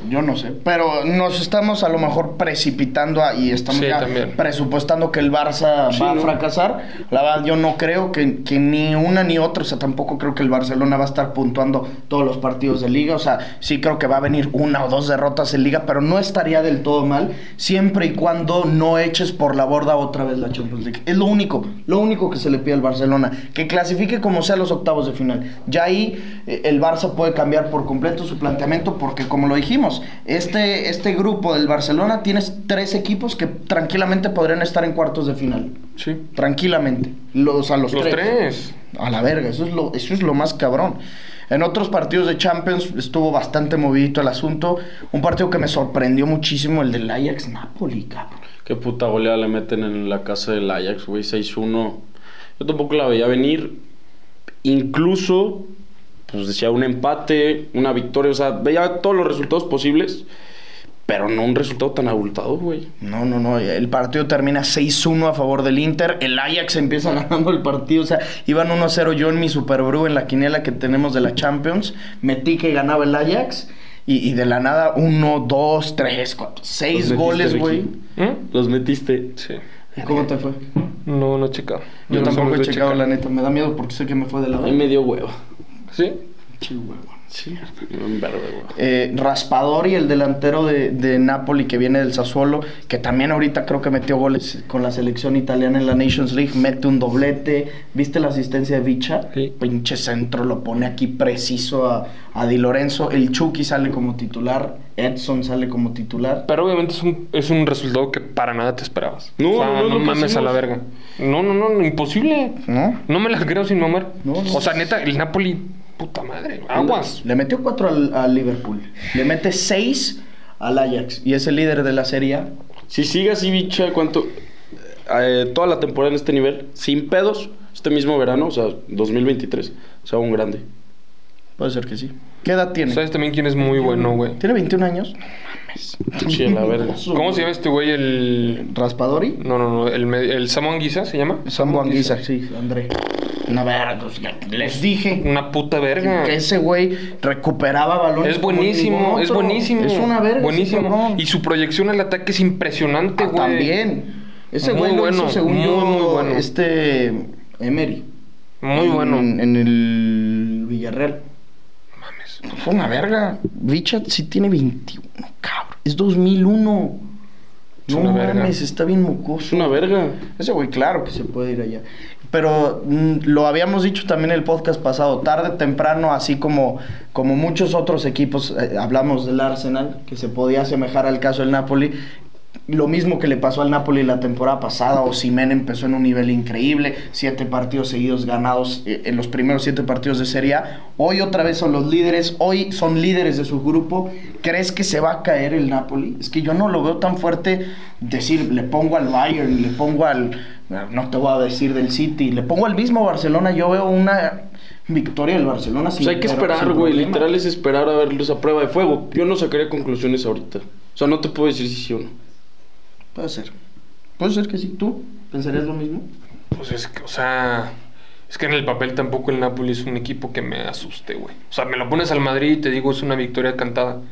Yo no sé, pero nos estamos a lo mejor precipitando a- y estamos Sí, ya también. presupuestando que el Barça Sí, va ¿no? a fracasar. La verdad, yo no creo que, que ni una ni otra, o sea, tampoco creo que el Barcelona va a estar puntuando todos los partidos de liga, o sea, sí creo que va a venir una o dos derrotas en liga, pero no estaría del todo mal, siempre y cuando no eches por la borda otra vez la Champions League. Es lo único, lo único que se le pide al Barcelona, que clasifique como sea los octavos de final. Ya ahí eh, el Barça puede cambiar por completo su planteamiento, porque como lo dijimos, este, este grupo del Barcelona tienes tres equipos que tranquilamente podrían estar en cuartos de final. Sí. Tranquilamente. Los, a los, Los tres. tres. A la verga, eso es lo, eso es lo más cabrón. En otros partidos de Champions estuvo bastante movidito el asunto. Un partido que me sorprendió muchísimo, el del Ajax Napoli, cabrón. Qué puta goleada le meten en la casa del Ajax, güey, 6-1. Yo tampoco la veía venir. Incluso, pues decía un empate, una victoria, o sea, veía todos los resultados posibles, pero no un resultado tan abultado, güey. No, no, no. El partido termina 6-1 a favor del Inter. El Ajax empieza ganando el partido. O sea, iban 1-0 yo en mi Super Brew en la quiniela que tenemos de la Champions. Metí que ganaba el Ajax. Y, y de la nada, 1, 2, 3, 4, 6 Los metiste, goles, güey. ¿Mm? Los metiste. Sí. ¿Y ¿Cómo te fue? No, no he checado. Yo No tampoco he checado, checar. la neta. Me da miedo porque sé que me fue de la A mí me dio huevo. ¿Sí? Sí, huevo. Sí, un verde, güey. Eh, Raspadori, el delantero de, de Napoli que viene del Sassuolo, que también ahorita creo que metió goles con la selección italiana en la Nations League, mete un doblete. ¿Viste la asistencia de Vicha? Sí. Pinche centro, lo pone aquí preciso a, a Di Lorenzo. El Chucky sale como titular, Edson sale como titular. Pero obviamente es un, es un resultado que para nada te esperabas. No, o sea, no, no, no, mames a la verga. No, no, no, imposible. ¿No? No me la creo sin mamar. No, no. O sea, neta, el Napoli, puta madre. Aguas. Le metió 4 al, al Liverpool. Le mete 6 al Ajax. Y es el líder de la Serie A. Si sigue así, bicha, ¿cuánto? Eh, toda la temporada en este nivel, sin pedos, este mismo verano, o sea, 2023, o sea, un grande. Puede ser que sí. ¿Qué edad tiene? ¿Sabes también quién es muy bueno, güey? ¿Tiene 21 años? No mames. Sí, la verga. <laughs> ¿Cómo se llama este güey? El. ¿Raspadori? No, no, no. El, el Samuel Guisa se llama. Sambo Anguisa, sí, André. Una verga, pues, les dije Una puta verga. que ese güey recuperaba balones. Es buenísimo, es buenísimo. Es una verga. Buenísimo. Y su proyección al ataque es impresionante, Ah, güey. también. Ese Muy güey lo bueno, hizo, según muy, yo, muy bueno. este Emery. Muy En- bueno. En, el Villarreal. Mames. Fue una verga. Richard sí tiene 21, cabrón. Es 2001. No mames, está bien mocoso. Es una verga. Ese güey, claro que se puede ir allá. Pero mm, lo habíamos dicho también en el podcast pasado, tarde, temprano, así como, como muchos otros equipos, eh, hablamos del Arsenal, que se podía asemejar al caso del Napoli, lo mismo que le pasó al Napoli la temporada pasada, Osimhen empezó en un nivel increíble, siete partidos seguidos ganados eh, en los primeros siete partidos de Serie A. Hoy otra vez son los líderes, hoy son líderes de su grupo. ¿Crees que se va a caer el Napoli? Es que yo no lo veo tan fuerte decir, le pongo al Bayern, le pongo al, no te voy a decir del City, le pongo al mismo Barcelona, yo veo una victoria del Barcelona. Sin pues hay que esperar, güey, literal es esperar a verlos a prueba de fuego. Yo no sacaría conclusiones ahorita. O sea, no te puedo decir si sí o no. Puede ser. Puede ser que sí. ¿Tú pensarías lo mismo? Pues es que, o sea, es que en el papel tampoco el Napoli es un equipo que me asuste, güey. O sea, me lo pones al Madrid y te digo es una victoria cantada.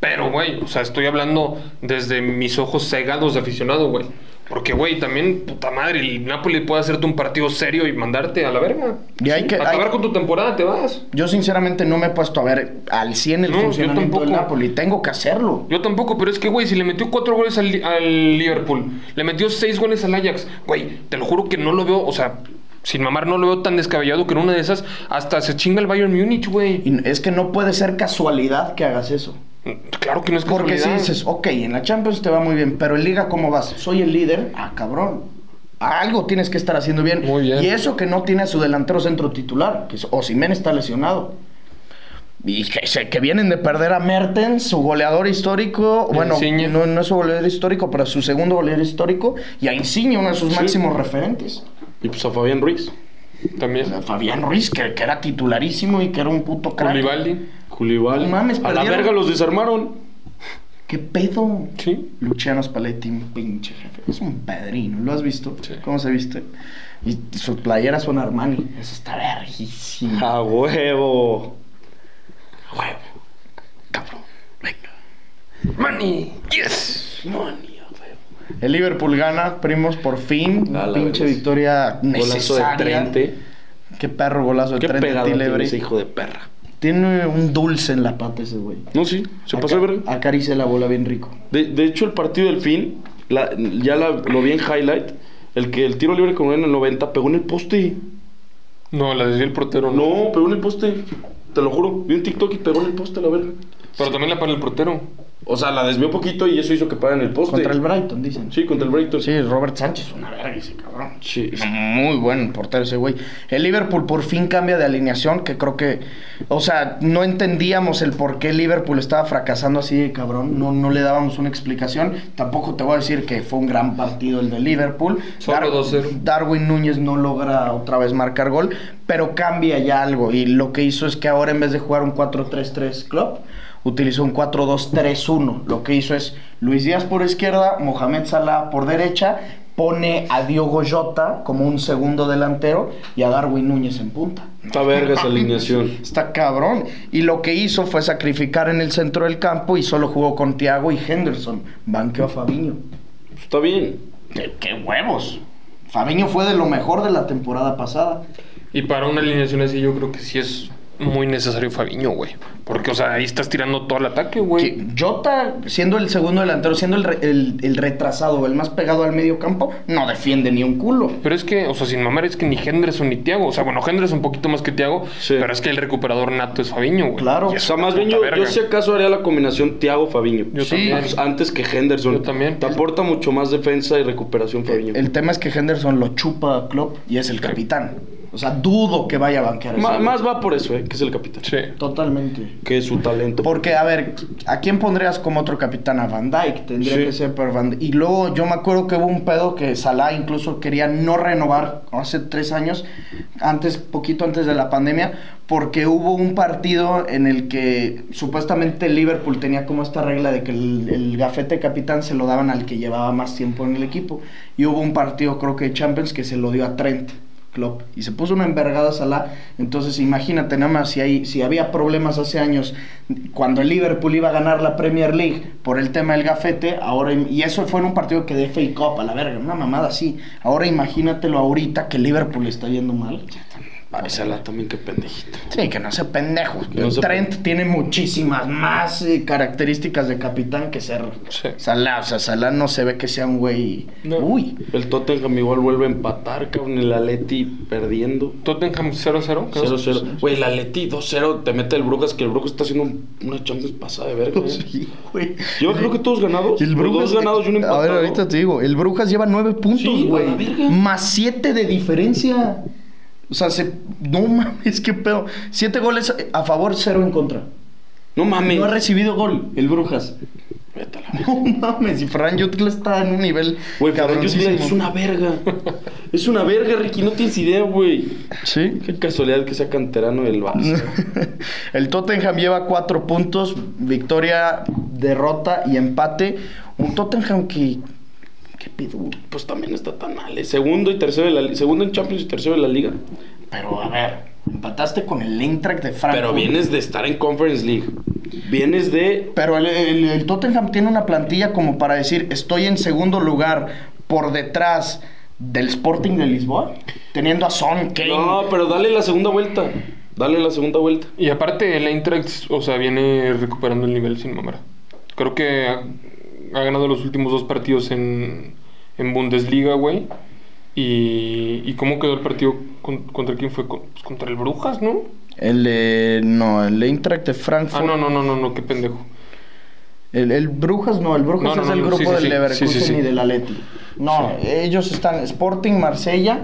Pero, güey, o sea, estoy hablando desde mis ojos cegados de aficionado, güey. Porque, güey, también, puta madre, el Napoli puede hacerte un partido serio y mandarte a la verga. Y hay que, Acabar con tu temporada, te vas. Yo, sinceramente, no me he puesto a ver al 100 el funcionamiento del Napoli. Tengo que hacerlo. Yo tampoco, pero es que, güey, si le metió cuatro goles al, al Liverpool, le metió seis goles al Ajax, güey, te lo juro que no lo veo, o sea, sin mamar, no lo veo tan descabellado que en una de esas hasta se chinga el Bayern Múnich, güey. Es que no puede ser casualidad que hagas eso. Claro que no es Porque si dices, ok, en la Champions te va muy bien, pero en Liga, ¿cómo vas? Soy el líder. Ah, cabrón. Algo tienes que estar haciendo bien. Muy bien. Y eso que no tiene a su delantero centro titular, que Osimen está lesionado. Y que, que, vienen de perder a Mertens, su goleador histórico. Bueno, no, no, es su goleador histórico, pero su segundo goleador histórico. Y a Insigne, uno de sus máximos referentes. Y pues a Fabián Ruiz. También. Fabián Ruiz, que, que, era titularísimo y que era un puto crack. Julival. mames, A la verga los desarmaron. ¿Qué pedo? Sí. Luciano Spalletti, un pinche jefe. Es un padrino. ¿Lo has visto? Sí. ¿Cómo se viste? Y sus playeras son Armani. Eso está verguísimo. A huevo. A huevo. Cabrón. Venga. Money. Yes. Money. El Liverpool gana, primos, por fin. pinche victoria necesaria. Golazo de Trente. Qué perro golazo de Qué Trente. Qué ese hijo de perra. Tiene un dulce en la pata ese güey. No, sí, se pasó de verga. Acaricia la bola bien rico. De, de hecho, el partido del fin, la, ya la, lo vi en highlight. El que el tiro libre con en el 90 pegó en el poste. No, la desvió el portero. No. no, pegó en el poste. Te lo juro. Vi un TikTok y pegó en el poste, la verga. Pero también la para el portero. O sea, la desvió poquito y eso hizo que en el poste. Contra el Brighton, dicen. Sí, contra el Brighton. Sí, Robert Sánchez, una verga ese cabrón. Sí. Muy buen portero ese güey. El Liverpool por fin cambia de alineación, que creo que. O sea, no entendíamos el por qué Liverpool estaba fracasando así, cabrón. No, no le dábamos una explicación. Tampoco te voy a decir que fue un gran partido el de Liverpool. Solo Darwin Núñez no logra otra vez marcar gol, pero cambia ya algo. Y lo que hizo es que ahora en vez de jugar un 4-3-3 club utilizó un 4-2-3-1. Lo que hizo es Luis Díaz por izquierda, Mohamed Salah por derecha, pone a Diogo Jota como un segundo delantero y a Darwin Núñez en punta. Está verga esa alineación. <laughs> Está cabrón. Y lo que hizo fue sacrificar en el centro del campo y solo jugó con Thiago y Henderson. Banqueó a Fabiño. Está bien. ¿Qué, qué huevos? Fabiño fue de lo mejor de la temporada pasada. Y para una alineación así yo creo que sí es muy necesario Fabiño, güey. Porque, o sea, ahí estás tirando todo el ataque, güey. Jota, siendo el segundo delantero, siendo el, el, retrasado, el más pegado al medio campo, no defiende ni un culo. Pero es que, o sea, sin mamar, es que ni Henderson ni Tiago. O sea, bueno, Henderson un poquito más que Tiago, pero es que el recuperador nato es Fabiño, güey. Claro. O sea, más bien yo, yo, si acaso haría la combinación Tiago-Fabiño. Yo sí. también. Antes que Henderson. Yo también. Te aporta mucho más defensa y recuperación Fabiño. El, tema es que Henderson lo chupa a Klopp y es el capitán. O sea, dudo que vaya a banquear. más va por eso, ¿eh? Que es el capitán. Sí. Totalmente. Que es su talento. Porque, a ver, ¿a quién pondrías como otro capitán? A Van Dyke. Tendría que ser por Van Dyke. Y luego yo me acuerdo que hubo un pedo que Salah incluso quería no renovar hace tres años, antes, poquito antes de la pandemia, porque hubo un partido en el que supuestamente Liverpool tenía como esta regla de que el, el gafete capitán se lo daban al que llevaba más tiempo en el equipo. Y hubo un partido, creo que Champions, que se lo dio a Trent y se puso una envergada Salah. Entonces, imagínate nada más si, hay, si había problemas hace años cuando el Liverpool iba a ganar la Premier League por el tema del gafete, ahora y eso fue en un partido que de fake up a la verga, una mamada así. Ahora imagínatelo ahorita que Liverpool está yendo mal. Ay, Salah también, qué pendejito. Sí, que no sea pendejo. Trent tiene muchísimas más eh, características de capitán que ser Salah. O sea, Salah no se ve que sea un güey. Uy. El Tottenham igual vuelve a empatar, cabrón. El Atleti perdiendo. Tottenham 0-0. 0-0. Güey, el Atleti 2-0 te mete el Brujas, que el Brujas está haciendo una Champions pasada de verga. ¿eh? <laughs> Sí, güey. Yo creo que todos ganados. El Brujas. Dos ganados y empatado. A ver, ahorita te digo. El Brujas lleva 9 puntos, güey. más 7 de diferencia. O sea, se, no mames, qué pedo. Siete goles a favor, cero en contra. No mames. No ha recibido gol el Brujas. No mames, y Fran Jutla está en un nivel. Güey, Fran Jutla es una verga. es una verga, Ricky, no tienes idea, güey. Sí. Qué casualidad que sea canterano del Barça. <laughs> el Tottenham lleva cuatro puntos, victoria, derrota y empate. Un Tottenham que Pues también está tan mal. ¿eh? Segundo y tercero de la segundo en Champions y tercero de la liga. Pero a ver, empataste con el Eintracht de Frankfurt. Pero vienes de estar en Conference League. Vienes de. Pero el, Tottenham tiene una plantilla como para decir, estoy en segundo lugar por detrás del Sporting de Lisboa, teniendo a Son Kane. No, pero dale la segunda vuelta. Dale la segunda vuelta. Y aparte, el Eintracht, o sea, viene recuperando el nivel sin mamera. Creo que ha ganado los últimos dos partidos en, en Bundesliga, güey. Y, ¿Y cómo quedó el partido? ¿Contra quién fue? Pues contra el Brujas, ¿no? El de. No, el Eintracht de Frankfurt. Ah, no, no, no, no, no qué pendejo. El, el, Brujas no, el Brujas es el grupo del Leverkusen y del Atleti. No, ellos están Sporting, Marsella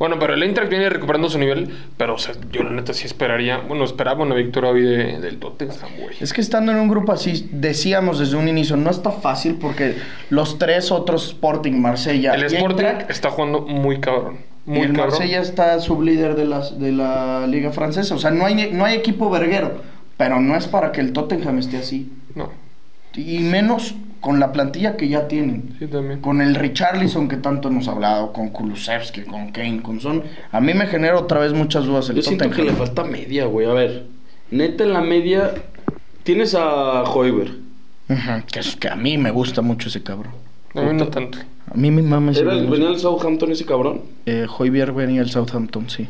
bueno, pero el Eintracht viene recuperando su nivel, pero o sea, yo la neta sí esperaría, bueno, esperaba una victoria hoy de, del Tottenham, güey. Es que estando en un grupo así, decíamos desde un inicio, no está fácil porque los tres otros Sporting, Marsella El Sporting está jugando muy cabrón. Muy y el Marsella está sublíder de, las, de la Liga Francesa. O sea, no hay, no hay equipo verguero, pero no es para que el Tottenham esté así. No. Y menos con la plantilla que ya tienen. Sí, también. Con el Richarlison que tanto hemos hablado, con Kulusevski, con Kane, con Son. A mí me genera otra vez muchas dudas el Yo siento que le falta media, güey. A ver, neta en la media tienes a Hoiber. que, es, que a mí me gusta mucho ese cabrón. A mí no tanto. A mí mi mamá ¿Era el, ¿Venía el Southampton ese cabrón? Eh, Hoiber venía el Southampton, sí.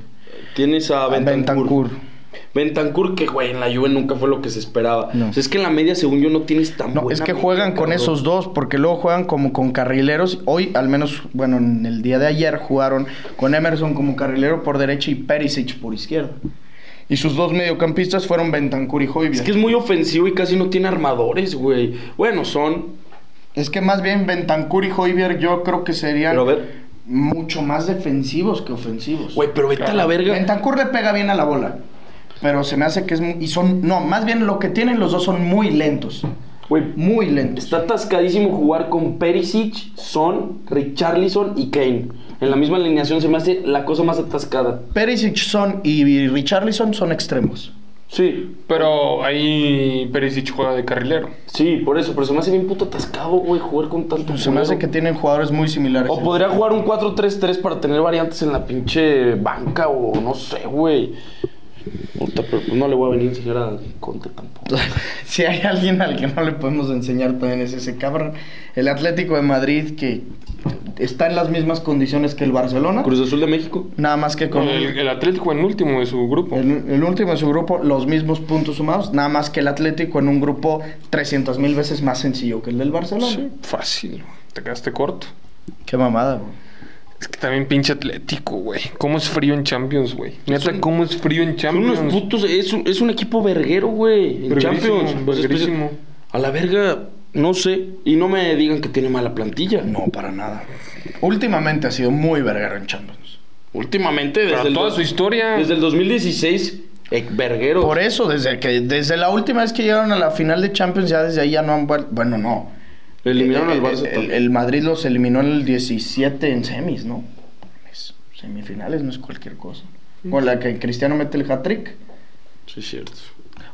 Tienes a Bentancur. Bentancur, que güey, en la Juve nunca fue lo que se esperaba. es que en la media, según yo, no tienes tan No, es que juegan con esos dos, porque luego juegan como con carrileros. Hoy, al menos, bueno, en el día de ayer jugaron con Emerson como carrilero por derecha y Perisic por izquierda. Y sus dos mediocampistas fueron Bentancur y Hoybier. Es que es muy ofensivo y casi no tiene armadores, güey. Bueno, son... Es que más bien Bentancur y Hoybier yo creo que serían... mucho más defensivos que ofensivos. Güey, pero vete a la verga. Bentancur le pega bien a la bola. Pero se me hace que es muy, y son no, más bien lo que tienen los dos son muy lentos. Güey, muy lentos. Está atascadísimo jugar con Perisic, Son, Richarlison y Kane. En la misma alineación se me hace la cosa más atascada. Perisic, Son y Richarlison son extremos. Sí. Pero ahí Perisic juega de carrilero. Sí, por eso. Pero se me hace bien puto atascado, güey, jugar con tanto pues Se me hace que tienen jugadores muy similares. O podría jugar un 4-3-3 para tener variantes en la pinche banca o no sé, güey. Pues no le voy a venir a enseñar a Conte tampoco. <laughs> si hay alguien al que no le podemos enseñar también es ese cabrón. El Atlético de Madrid que está en las mismas condiciones que el Barcelona. Cruz Azul de México. Nada más que con... El, Atlético en último de su grupo. El, último de su grupo, los mismos puntos sumados. Nada más que el Atlético en un grupo 300 mil veces más sencillo que el del Barcelona. Sí, fácil. Te quedaste corto. Qué mamada, güey. Es que también pinche atlético, güey. ¿Cómo es frío en Champions, güey? Neta, ¿cómo es frío en Champions? Son unos putos. Es un, es un equipo verguero, güey. En Champions. Verguerísimo. A la verga, no sé. Y no me digan que tiene mala plantilla. No, para nada. Últimamente ha sido muy verguero en Champions. Últimamente, desde toda su historia. Desde el 2016. Eh, verguero. Por eso, desde que desde la última vez que llegaron a la final de Champions, ya desde ahí ya no han vuelto. Bueno, no Eliminaron al Barça. El, Madrid los eliminó en el 17 en semis, ¿no? semifinales no es cualquier cosa. Con la que Cristiano mete el hat-trick. Sí, es cierto.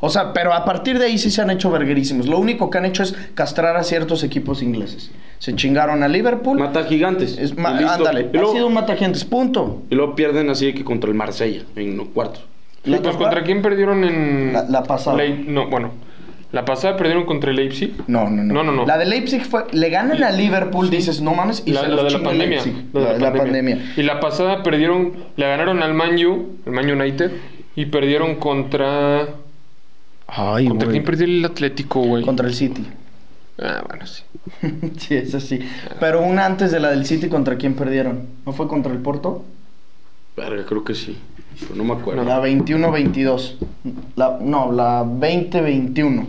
O sea, pero a partir de ahí sí se han hecho verguerísimos. Lo único que han hecho es castrar a ciertos equipos ingleses. Se chingaron a Liverpool. Mata gigantes. ándale, ha sido un mata gigantes, punto. Y luego pierden así que contra el Marsella en cuartos. pues contra quién perdieron en la, pasada. no, bueno. ¿La pasada perdieron contra el Leipzig? No, no, no. no, La de Leipzig fue. Le ganan a Liverpool, dices, no mames, y la, se la de la pandemia. La de la, pandemia. Y la pasada perdieron, le ganaron al Man U, el Man United, y perdieron contra. Ay, ¿Contra quién perdió el Atlético, güey? Contra el City. Ah, bueno, sí. <laughs> sí, es así. Pero una antes de la del City, ¿contra quién perdieron? ¿No fue contra el Porto? Verga, creo que sí. Pero no me acuerdo. La 21-22. La, no, la 20-21.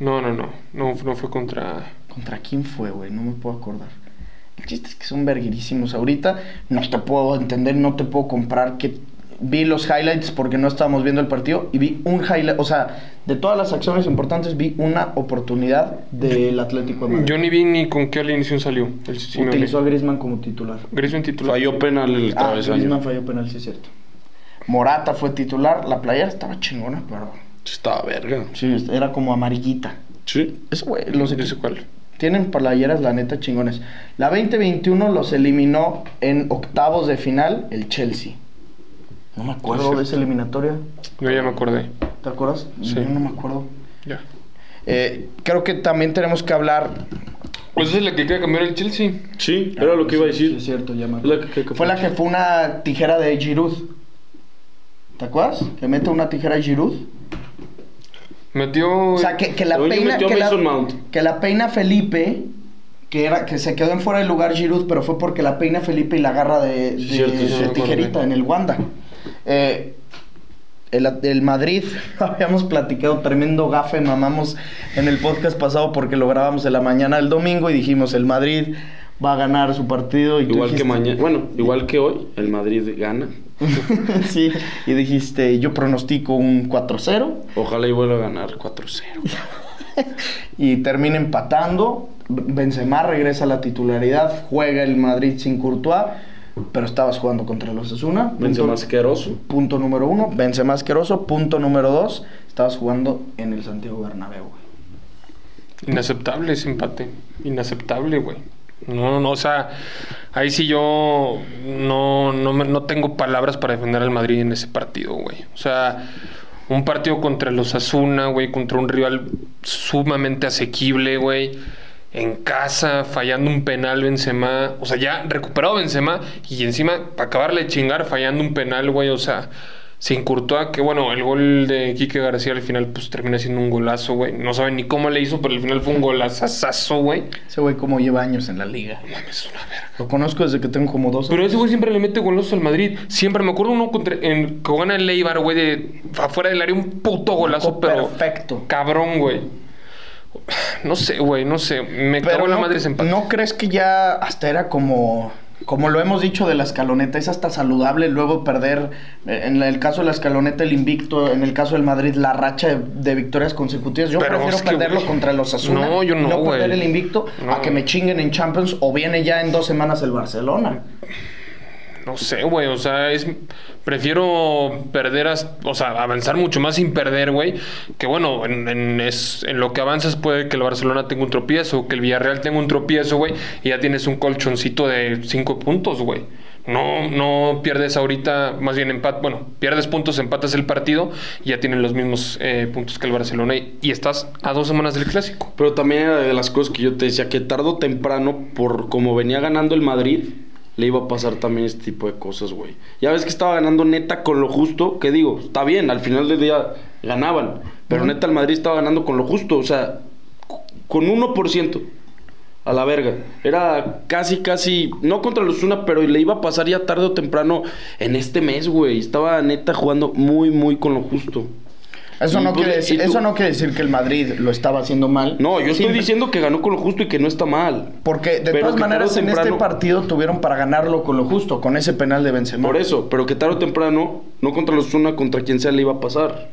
No, no, no. No, no fue contra. ¿Contra quién fue, güey? No me puedo acordar. El chiste es que son verguirísimos. Ahorita no te puedo entender, no te puedo comprar que vi los highlights porque no estábamos viendo el partido y vi un highlight, o sea, de todas las acciones importantes vi una oportunidad del Atlético de Madrid. Yo ni vi ni con qué alineación salió. Utilizó a Griezmann como titular. Griezmann titular. Falló penal el ah, Griezmann falló penal, sí es cierto. Morata fue titular, la playera estaba chingona, pero... Estaba verga. Sí, era como amarillita. Sí. Eso, güey, los sé cuál. Tienen playeras, la neta, chingones. La 2021 los eliminó en octavos de final el Chelsea. No me acuerdo de esa eliminatoria. Yo ya me acordé. ¿Te acuerdas? Sí. Yo no me acuerdo. Ya. Eh, creo que también tenemos que hablar. Pues esa es la que queda cambiar el Chelsea. Sí, era lo que iba a decir. Sí, es cierto, ya me acuerdo. Fue la que fue una tijera de Giroud. ¿Te acuerdas? Que mete una tijera de Giroud. Metió. O sea, que, que la peina. Que la, que la peina Felipe que era que se quedó en fuera de lugar Giroud, pero fue porque la peina Felipe y la agarra de, de tijerita en el Wanda. Eh, el, Madrid, <laughs> habíamos platicado tremendo gafe, mamamos en el podcast pasado porque lo grabamos en la mañana del domingo y dijimos el Madrid va a ganar su partido. Y igual que mañana, bueno, igual que hoy, el Madrid gana. <laughs> sí, y dijiste, yo pronostico un 4-0. Ojalá y vuelva a ganar 4-0. <laughs> y termina empatando. Benzema regresa a la titularidad, juega el Madrid sin Courtois pero estabas jugando contra los Asuna. Vence más asqueroso. Punto número uno, vence más asqueroso. Punto número dos, estabas jugando en el Santiago Bernabéu, Inaceptable ese empate. Inaceptable, güey. No, no, o sea, ahí sí yo no, no, no tengo palabras para defender al Madrid en ese partido, güey. O sea, un partido contra los Asuna, güey, contra un rival sumamente asequible, güey en casa, fallando un penal Benzema, o sea, ya recuperado Benzema y encima para acabarle de chingar fallando un penal, güey, o sea, se incurtó que bueno, el gol de Quique García al final pues termina siendo un golazo, güey. No saben ni cómo le hizo, pero al final fue un golazazo, güey. Ese güey como lleva años en la liga. Mames, una verga. Lo conozco desde que tengo como dos Pero ese güey siempre le mete golazos al Madrid. Siempre me acuerdo uno contra, en, que gana el Leibar, güey, de afuera del área, un puto golazo, pero perfecto. Cabrón, güey. No sé, güey, no sé. Me cago en la madre ese empate. ¿No crees que ya hasta era como como lo hemos dicho de la escaloneta, es hasta saludable luego perder, eh, en el caso de la escaloneta, el invicto, en el caso del Madrid, la racha de, victorias consecutivas. Yo prefiero perderlo contra los Asuna no, yo no, no perder el invicto a que me chinguen en Champions o viene ya en dos semanas el Barcelona. No sé, güey, o sea, es prefiero perder, o sea, avanzar mucho más sin perder, güey, que bueno, en, es, en lo que avanzas puede que el Barcelona tenga un tropiezo, que el Villarreal tenga un tropiezo, güey, y ya tienes un colchoncito de cinco puntos, güey. No, no pierdes ahorita, más bien empate, bueno, pierdes puntos, empatas el partido y ya tienen los mismos eh, puntos que el Barcelona y, y, estás a dos semanas del clásico. Pero también era de las cosas que yo te decía, que tarde o temprano, por como venía ganando el Madrid, le iba a pasar también este tipo de cosas, güey. Ya ves que estaba ganando neta con lo justo, que digo, está bien, al final del día ganaban, pero neta el Madrid estaba ganando con lo justo, o sea, con 1%. A la verga. Era casi, casi, no contra los una, pero le iba a pasar ya tarde o temprano en este mes, güey. Estaba neta jugando muy, muy con lo justo. Eso, no, quiere decir, eso no quiere decir que el Madrid lo estaba haciendo mal. No, yo estoy diciendo que ganó con lo justo y que no está mal. Porque de todas maneras en este partido tuvieron para ganarlo con lo justo, con ese penal de Benzema. Por eso, pero que tarde o temprano, no contra los una, contra quien sea le iba a pasar.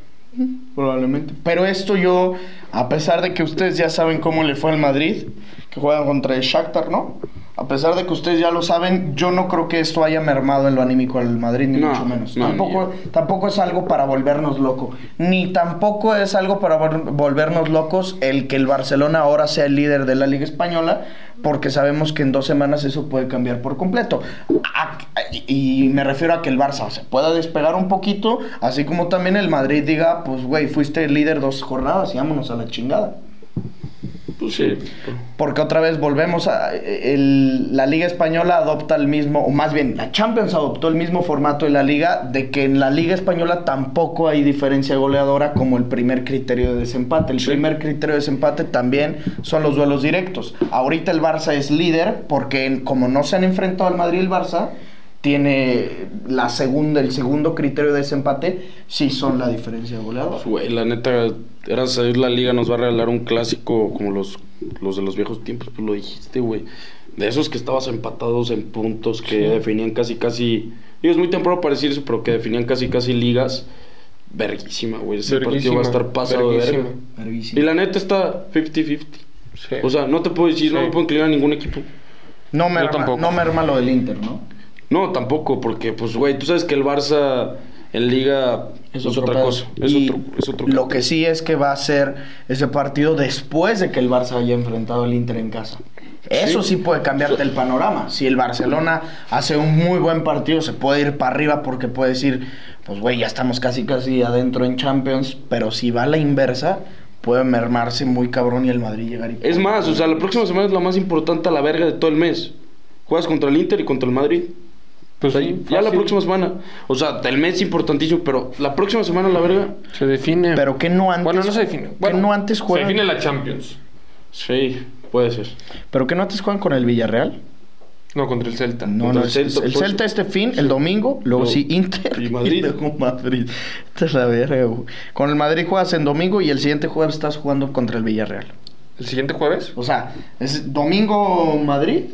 Probablemente. Pero esto yo, a pesar de que ustedes ya saben cómo le fue al Madrid, que juegan contra el Shakhtar, ¿no? A pesar de que ustedes ya lo saben, yo no creo que esto haya mermado en lo anímico al Madrid, ni mucho menos. tampoco, tampoco es algo para volvernos locos. Ni tampoco es algo para volvernos locos el que el Barcelona ahora sea el líder de la Liga Española, porque sabemos que en dos semanas eso puede cambiar por completo. y me refiero a que el Barça se pueda despegar un poquito, así como también el Madrid diga, pues güey, fuiste líder dos jornadas y vámonos a la chingada. Pues sí. Porque otra vez volvemos a. El, la Liga Española adopta el mismo, o más bien, la Champions adoptó el mismo formato de la Liga, de que en la Liga Española tampoco hay diferencia goleadora como el primer criterio de desempate. El primer criterio de desempate también son los duelos directos. Ahorita el Barça es líder porque, como no se han enfrentado al Madrid y el Barça tiene la segunda, el segundo criterio de desempate, sí son la diferencia de goleador. Güey, la neta, era salir la liga nos va a regalar un clásico como los, los de los viejos tiempos, pues lo dijiste, güey. De esos que estabas empatados en puntos, que definían casi, casi... Digo, es muy temprano para decir eso, pero que definían casi, casi ligas. Verguísima, güey. Ese partido va a estar pasado de verga. Y la neta está 50-50. O sea, no te puedo decir, no me puedo inclinar a ningún equipo. No me, arma, no me arma lo del Inter, ¿no? No, tampoco, porque, pues, güey, tú sabes que el Barça en Liga es, otra cosa. Es otro, es otro lo que sí es que va a ser ese partido después de que el Barça haya enfrentado al Inter en casa. Eso sí, puede cambiarte el panorama. Si el Barcelona hace un muy buen partido, se puede ir para arriba porque puede decir, pues güey, ya estamos casi casi adentro en Champions, pero si va a la inversa, puede mermarse muy cabrón y el Madrid llegar y... Es más, o sea, la próxima semana es la más importante a la verga de todo el mes. Juegas contra el Inter y contra el Madrid. Pues ahí, ya la próxima semana. O sea, el mes importantísimo, pero la próxima semana, la verga. Se define. Pero que no antes. Bueno, no se define. Bueno, no antes juegan. Se define la Champions. Sí, puede ser. Pero que no antes juegan con el Villarreal. No, contra el Celta. No, no, el, Celta, el Celta este fin, el domingo, luego sí Inter y <laughs> Madrid. Y Madrid. Esta es la verga, güey. Con el Madrid juegas en domingo y el siguiente jueves estás jugando contra el Villarreal. ¿El siguiente jueves? O sea, es domingo Madrid,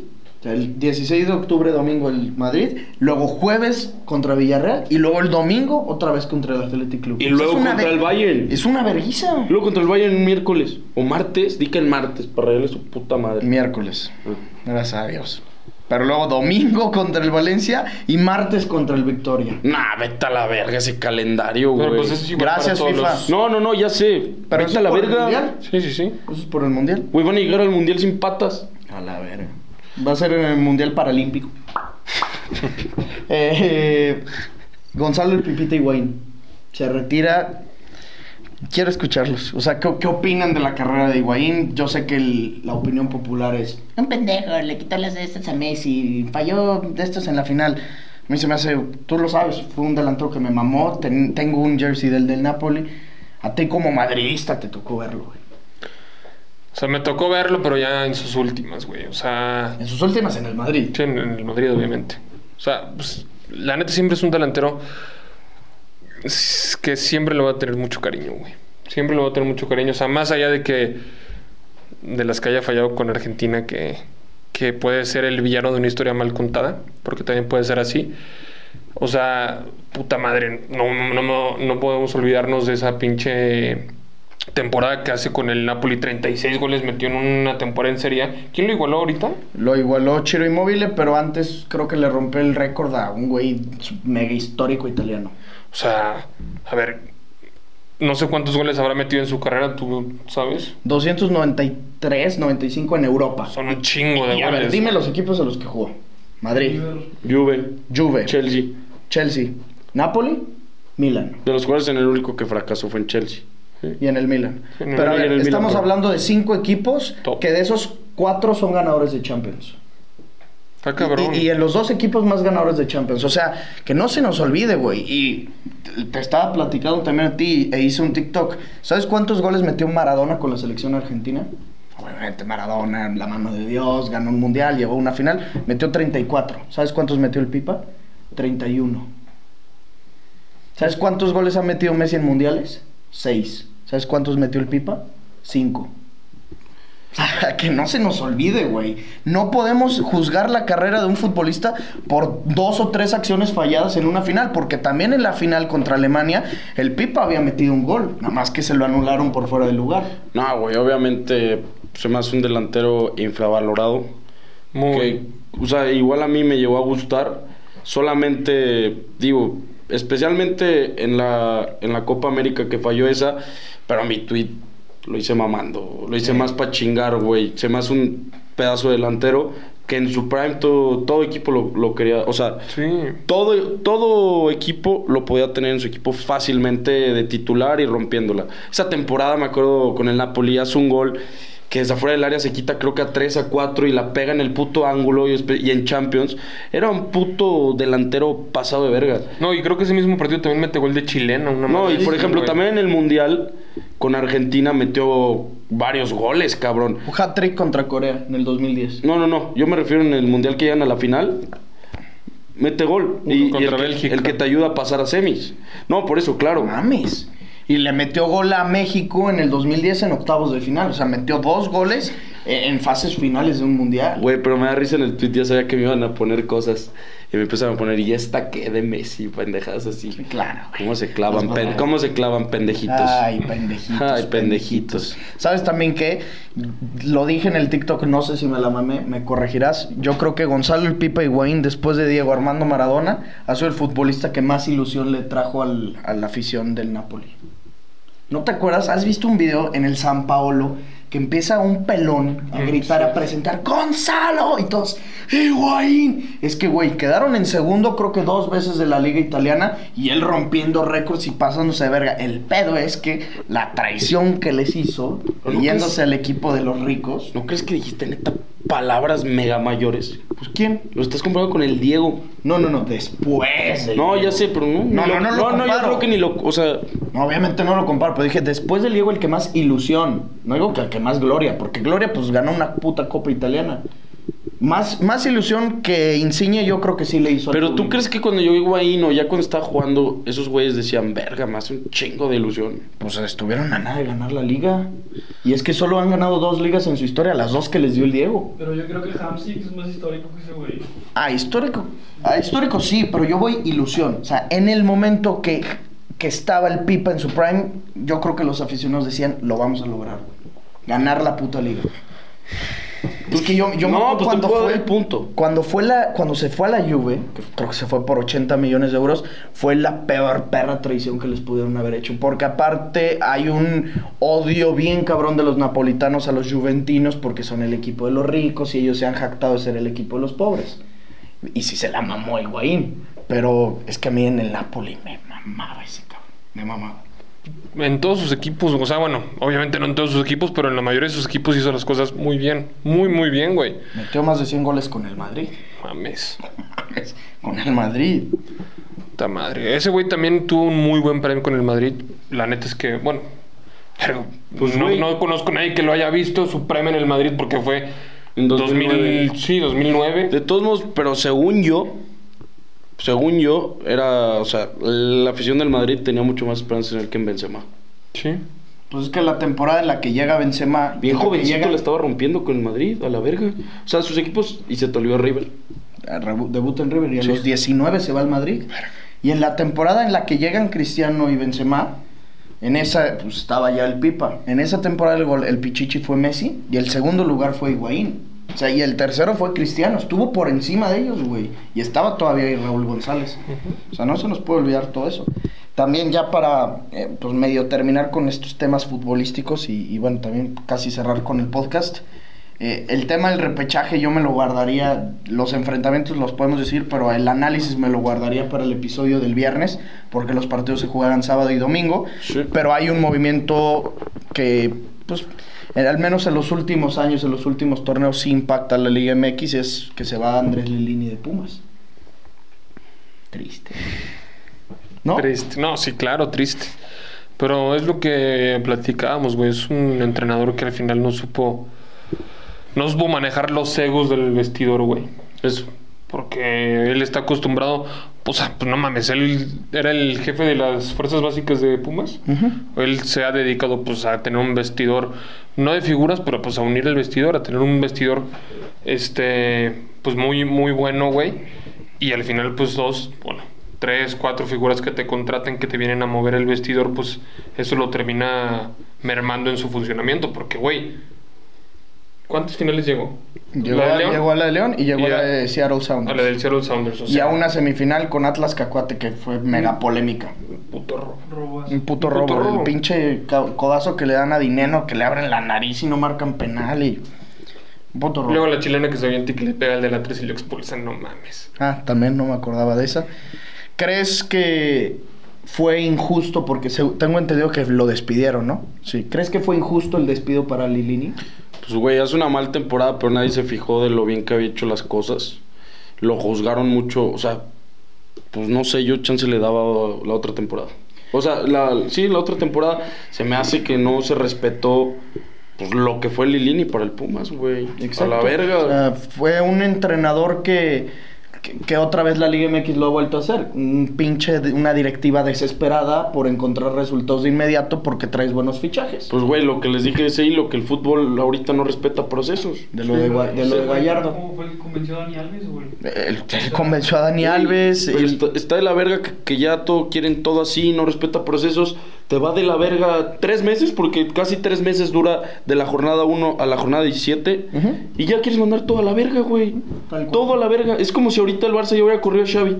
el 16 de octubre, domingo, el Madrid. Luego jueves contra Villarreal. Y luego el domingo, otra vez contra el Athletic Club. Y luego contra el Bayern. Es una vergüenza. Luego contra el Bayern el miércoles. O martes. Di que el martes, para regalarle su puta madre. Miércoles. Ah. Gracias a Dios. Pero luego domingo contra el Valencia y martes contra el Victoria. Nah, vete a la verga ese calendario, güey. Pues Gracias, FIFA. No, no, no, ya sé. Pero vete a la verga. Sí, sí, sí. Eso es por el mundial. Güey, van a llegar al mundial sin patas. A la verga. Va a ser en el Mundial Paralímpico. <laughs> eh, Gonzalo el Pipita Higuaín se retira. Quiero escucharlos. O sea, ¿qué, opinan de la carrera de Higuaín? Yo sé que la opinión popular es... Un pendejo, le quitó las de estas a Messi, falló de estos en la final. A mí se me hace... Tú lo sabes, fue un delantero que me mamó. tengo un jersey del del Napoli. A ti como madridista te tocó verlo, güey. O sea, me tocó verlo, pero ya en sus últimas, güey. O sea. En sus últimas en el Madrid. Sí, en, el Madrid, obviamente. O sea, pues, la neta siempre es un delantero que siempre lo va a tener mucho cariño, güey. Siempre lo va a tener mucho cariño. O sea, más allá de que. de las que haya fallado con Argentina, que, que puede ser el villano de una historia mal contada, porque también puede ser así. O sea, puta madre, no, no, no, no podemos olvidarnos de esa pinche temporada que hace con el Napoli, 36 goles metió en una temporada en Serie ¿Quién lo igualó ahorita? Lo igualó Chiro Immobile, pero antes creo que le rompió el récord a un güey mega histórico italiano. O sea, a ver, no sé cuántos goles habrá metido en su carrera, ¿tú sabes? 293, 95 en Europa. Son un chingo de goles. A ver, dime los equipos a los que jugó. Madrid. Juve. Juve. Chelsea. Chelsea. Napoli. Milan. De los cuales en el único que fracasó fue en Chelsea y en el Milan. pero a ver, estamos hablando de cinco equipos que de esos cuatro son ganadores de Champions. Y, en los dos equipos más ganadores de Champions. O sea, que no se nos olvide, güey. Y te estaba platicando también a ti e hice un TikTok. ¿Sabes cuántos goles metió Maradona con la selección argentina? Obviamente Maradona, la mano de Dios, ganó un mundial, llegó a una final, metió 34. ¿Sabes cuántos metió el Pipa? 31. ¿Sabes cuántos goles ha metido Messi en mundiales? 6. ¿Sabes cuántos metió el Pipa? 5. <laughs> que no se nos olvide, güey. No podemos juzgar la carrera de un futbolista por dos o tres acciones falladas en una final, porque también en la final contra Alemania el Pipa había metido un gol, nada más que se lo anularon por fuera del lugar. No, güey, obviamente se me hace un delantero infravalorado. Muy. o sea, igual a mí me llegó a gustar. Solamente, digo, especialmente en la, en la Copa América que falló esa, pero mi tweet lo hice mamando, lo hice más para chingar, güey, se más un pedazo delantero que en su prime todo, todo equipo lo, quería, o sea, todo, todo equipo lo podía tener en su equipo fácilmente de titular y rompiéndola. Esa temporada me acuerdo con el Napoli hace un gol que desde afuera del área se quita creo que a 3 a 4 y la pega en el puto ángulo y, en Champions. Era un puto delantero pasado de verga. No, y creo que ese mismo partido también mete gol de chileno. no, y por ejemplo, también en el Mundial con Argentina metió varios goles, cabrón. Un hat-trick contra Corea en el 2010. No, no, no. Yo me refiero en el Mundial que llegan a la final. Mete gol. y, el, que, el, que, te ayuda a pasar a semis. No, por eso, claro. Mames y le metió gol a México en el 2010 en octavos de final. O sea, metió dos goles en fases finales de un mundial. Güey, pero me da risa en el tweet, ya sabía que me iban a poner cosas. Y me empezaron a poner, y esta que de Messi, pendejadas así. claro. ¿Cómo se clavan, ¿Cómo se clavan pendejitos? Ay, pendejitos. <laughs> Ay, pendejitos. ¿Sabes también qué? Lo dije en el TikTok, no sé si me la mamé, me corregirás. Yo creo que Gonzalo el Pipa Higuaín, después de Diego Armando Maradona, ha sido el futbolista que más ilusión le trajo al, a la afición del Napoli. ¿No te acuerdas? ¿Has visto un video en el San Paolo que empieza un pelón a gritar, a presentar ¡Gonzalo! Y todos, ¡Higuaín! Es que, güey, quedaron en segundo creo que dos veces de la liga italiana y él rompiendo récords y pasándose de verga. El pedo es que la traición que les hizo, yéndose al equipo de los ricos... ¿No crees que dijiste neta palabras mega mayores. Pues quién? Lo estás comparando con el Diego. No, no, no, después. no, ya sé, pero no. No, no, no, lo no, no, yo creo que ni lo, o sea, obviamente no lo comparo, pero dije después del Diego el que más ilusión, no digo que que más gloria, porque Gloria pues ganó una puta copa italiana. Más, más ilusión que Insigne yo creo que sí le hizo. Pero tú crees que cuando yo iba ahí, no, ya cuando estaba jugando, esos güeyes decían, verga, más un chingo de ilusión. Pues estuvieron a nada de ganar la liga. Y es que solo han ganado dos ligas en su historia, las dos que les dio el Diego. Pero yo creo que Hamsik es más histórico que ese güey. Ah, histórico. Ah, histórico sí, pero yo voy ilusión. O sea, en el momento que, que estaba el Pipa en su prime, yo creo que los aficionados decían, lo vamos a lograr. Ganar la puta liga. Es que yo, yo no, pues cuando fue el punto. Cuando fue la cuando se fue a la Juve, que creo que se fue por 80 millones de euros, fue la peor perra traición que les pudieron haber hecho, porque aparte hay un odio bien cabrón de los napolitanos a los juventinos porque son el equipo de los ricos y ellos se han jactado de ser el equipo de los pobres. Y si se la mamó Higuaín, pero es que a mí en el Napoli me mamaba ese cabrón, me mamaba en todos sus equipos, o sea, bueno, obviamente no en todos sus equipos, pero en la mayoría de sus equipos hizo las cosas muy bien, muy, muy bien, güey. Metió más de 100 goles con el Madrid. Mames. <laughs> con el Madrid. Puta madre. Ese güey también tuvo un muy buen premio con el Madrid. La neta es que, bueno, pues no, no, conozco a nadie que lo haya visto su premio en el Madrid porque fue en 2009. sí, 2009. De todos modos, pero según yo, según yo, era, o sea, la afición del Madrid tenía mucho más esperanza en él que en Benzema. Sí. Pues es que la temporada en la que llega Benzema... Bien jovencito llega... le estaba rompiendo con el Madrid, a la verga. O sea, sus equipos... Y se tolió a River. Debuta en River y a los 19 se va al Madrid. Y en la temporada en la que llegan Cristiano y Benzema... En esa, pues estaba ya el Pipa. En esa temporada el, el Pichichi fue Messi y el segundo lugar fue Higuaín. O sea, y el tercero fue Cristiano, estuvo por encima de ellos, güey. Y estaba todavía ahí Raúl González. O sea, no se nos puede olvidar todo eso. También ya para, eh, pues medio terminar con estos temas futbolísticos y, bueno, también casi cerrar con el podcast. Eh, el tema del repechaje yo me lo guardaría, los enfrentamientos los podemos decir, pero el análisis me lo guardaría para el episodio del viernes, porque los partidos se juegan sábado y domingo. Pero hay un movimiento que, pues al menos en los últimos años, en los últimos torneos, sí impacta la Liga MX, es que se va Andrés Lilini de Pumas. Triste. ¿No? Triste. No, sí, claro, triste. Pero es lo que platicábamos, güey. Es un entrenador que al final no supo. No supo manejar los egos del vestidor, güey. Eso. Porque él está acostumbrado. Pues, pues no mames, él era el jefe de las fuerzas básicas de Pumas. Él se ha dedicado pues a tener un vestidor no de figuras, pero pues a unir el vestidor, a tener un vestidor, este, pues muy, muy bueno, güey. Y al final, pues dos, bueno, tres, cuatro figuras que te contraten, que te vienen a mover el vestidor, pues eso lo termina mermando en su funcionamiento, porque, güey, ¿cuántos finales llegó? Llegó, a, llegó a la de León y llegó a la de Seattle Sounders. A la del Seattle Sounders. y a una semifinal con Atlas Cacuate que fue mega mm. polémica. Puto robo. Un puto robo. El pinche codazo que le dan a Dineno, que le abren la nariz y no marcan penal y... Luego la chilena que se avienta y que le pega al de la 3 y lo expulsan, no mames. Ah, también no me acordaba de esa. ¿Crees que fue injusto porque tengo entendido que lo despidieron, ¿no? Sí. ¿Crees que fue injusto el despido para Lilini? Pues güey, hace una mala temporada, pero nadie se fijó de lo bien que había hecho las cosas. Lo juzgaron mucho, o sea, pues no sé, yo chance le daba la otra temporada. O sea, la, sí, la otra temporada se me hace que no se respetó pues lo que fue Lilini para el Pumas, güey. A la verga. O sea, fue un entrenador que que, otra vez la Liga MX lo ha vuelto a hacer. Un pinche, una directiva desesperada por encontrar resultados de inmediato porque traes buenos fichajes. Pues, güey, lo que les dije es ahí, lo que el fútbol ahorita no respeta procesos. De lo, de, lo de Gallardo. ¿Cómo fue que convenció a Dani Alves, güey? Él, convenció a Dani Alves. Está, de la verga que, ya todo, quieren todo así, no respeta procesos. Te va de la verga tres meses, porque casi tres meses dura de la jornada 1 a la jornada 17. Y ya quieres mandar todo a la verga, güey. Todo a la verga. Es como si ahorita el Barça ya hubiera corrido a Xavi.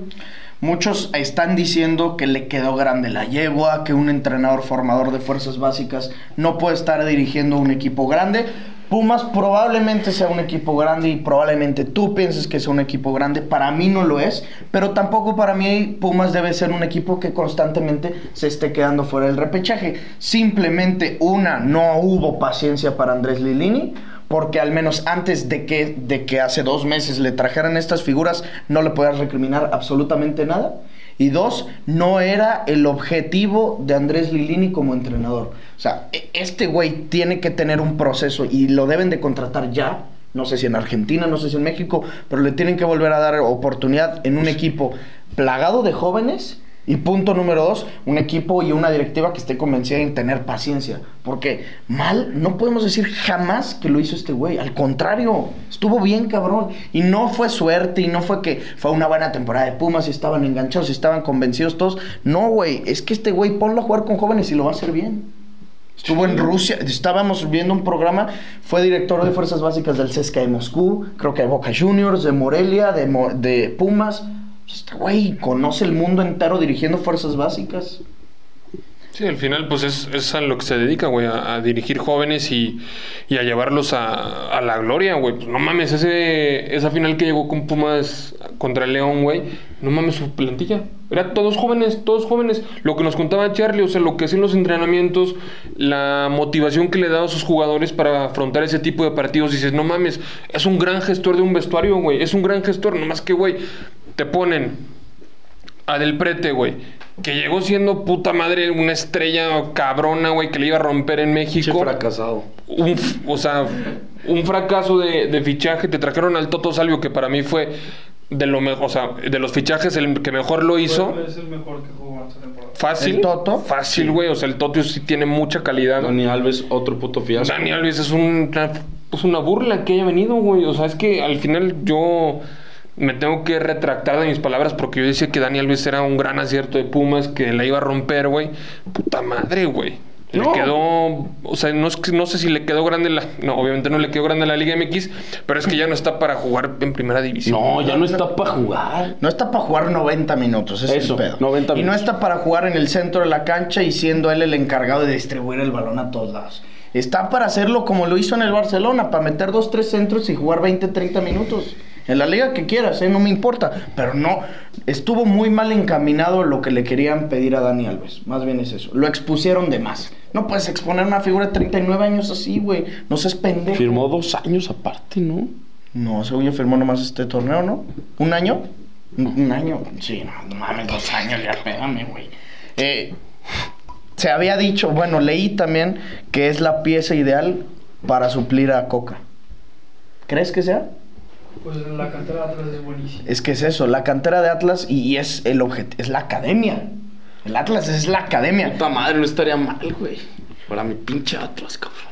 Muchos están diciendo que le quedó grande la yegua, que un entrenador formador de fuerzas básicas no puede estar dirigiendo un equipo grande. Pumas probablemente sea un equipo grande y probablemente tú pienses que es un equipo grande. Para mí no lo es, pero tampoco para mí Pumas debe ser un equipo que constantemente se esté quedando fuera del repechaje. Simplemente una, no hubo paciencia para Andrés Lilini porque al menos antes de que, de que hace dos meses le trajeran estas figuras, no le podías recriminar absolutamente nada. Y dos, no era el objetivo de Andrés Lilini como entrenador. O sea, e, este güey tiene que tener un proceso y lo deben de contratar ya. No sé si en Argentina, no sé si en México, pero le tienen que volver a dar oportunidad en un equipo plagado de jóvenes y punto número dos, un equipo y una directiva que esté convencida en tener paciencia. Porque mal, no podemos decir jamás que lo hizo este güey. Al contrario, estuvo bien cabrón. Y no fue suerte y no fue que fue una buena temporada de Pumas y estaban enganchados y estaban convencidos todos. No, güey, es que este güey ponlo a jugar con jóvenes y lo va a hacer bien. Estuvo en Rusia, estábamos viendo un programa, fue director de Fuerzas Básicas del CSKA de Moscú, creo que de Boca Juniors, de Morelia, de, de Pumas este güey conoce el mundo entero dirigiendo fuerzas básicas. Sí, al final pues es, a lo que se dedica, güey, a, dirigir jóvenes y, a llevarlos a, la gloria, güey. Pues no mames, ese, esa final que llegó con Pumas contra el León, güey, no mames su plantilla. Era todos jóvenes, todos jóvenes. Lo que nos contaba Charlie, o sea, lo que hacían los entrenamientos, la motivación que le daba a sus jugadores para afrontar ese tipo de partidos. Dices, no mames, es un gran gestor de un vestuario, güey. Es un gran gestor, nomás que, güey, te ponen a Del Prete, güey. Que llegó siendo puta madre una estrella cabrona, güey, que le iba a romper en México. Un fracasado. o sea, un fracaso de, fichaje. Te trajeron al Toto Salvio, que para mí fue de lo mejor, o sea, de los fichajes el que mejor lo hizo. Es el mejor que jugó esta temporada. Fácil. ¿El Toto? Fácil, güey. O sea, el Toto sí tiene mucha calidad. Dani Alves, otro puto fiasco. Dani Alves es un, pues una burla que haya venido, güey. O sea, es que al final yo me tengo que retractar de mis palabras porque yo decía que Daniel Alves era un gran acierto de Pumas, que la iba a romper, güey. Puta madre, güey. Le quedó, o sea, no, no, sé si le quedó grande la, no, obviamente no le quedó grande la Liga MX, pero es que ya no está para jugar en primera división. No, ya no está para jugar. No está para jugar 90 minutos, ese es el pedo. 90 y no está para jugar en el centro de la cancha y siendo él el encargado de distribuir el balón a todos lados. Está para hacerlo como lo hizo en el Barcelona, para meter dos, tres centros y jugar 20, 30 minutos en la liga que quieras, ¿eh? no me importa. Pero no, estuvo muy mal encaminado lo que le querían pedir a Dani Alves. Más bien es eso. Lo expusieron de más. No puedes exponer una figura de 39 años así, güey. No seas pendejo. Firmó dos años aparte, ¿no? No, según yo firmó nomás este torneo, ¿no? ¿Un año? Un, año. Sí, no, mames, dos años, ya pégame, güey. Eh, se había dicho, bueno, leí también que es la pieza ideal para suplir a Coca. ¿Crees que sea? Pues la cantera de Atlas es buenísima. Es que es eso, la cantera de Atlas y, es el objeto, es la academia. El Atlas es la academia. Puta madre, no estaría mal, güey. Para mi pinche Atlas, cabrones.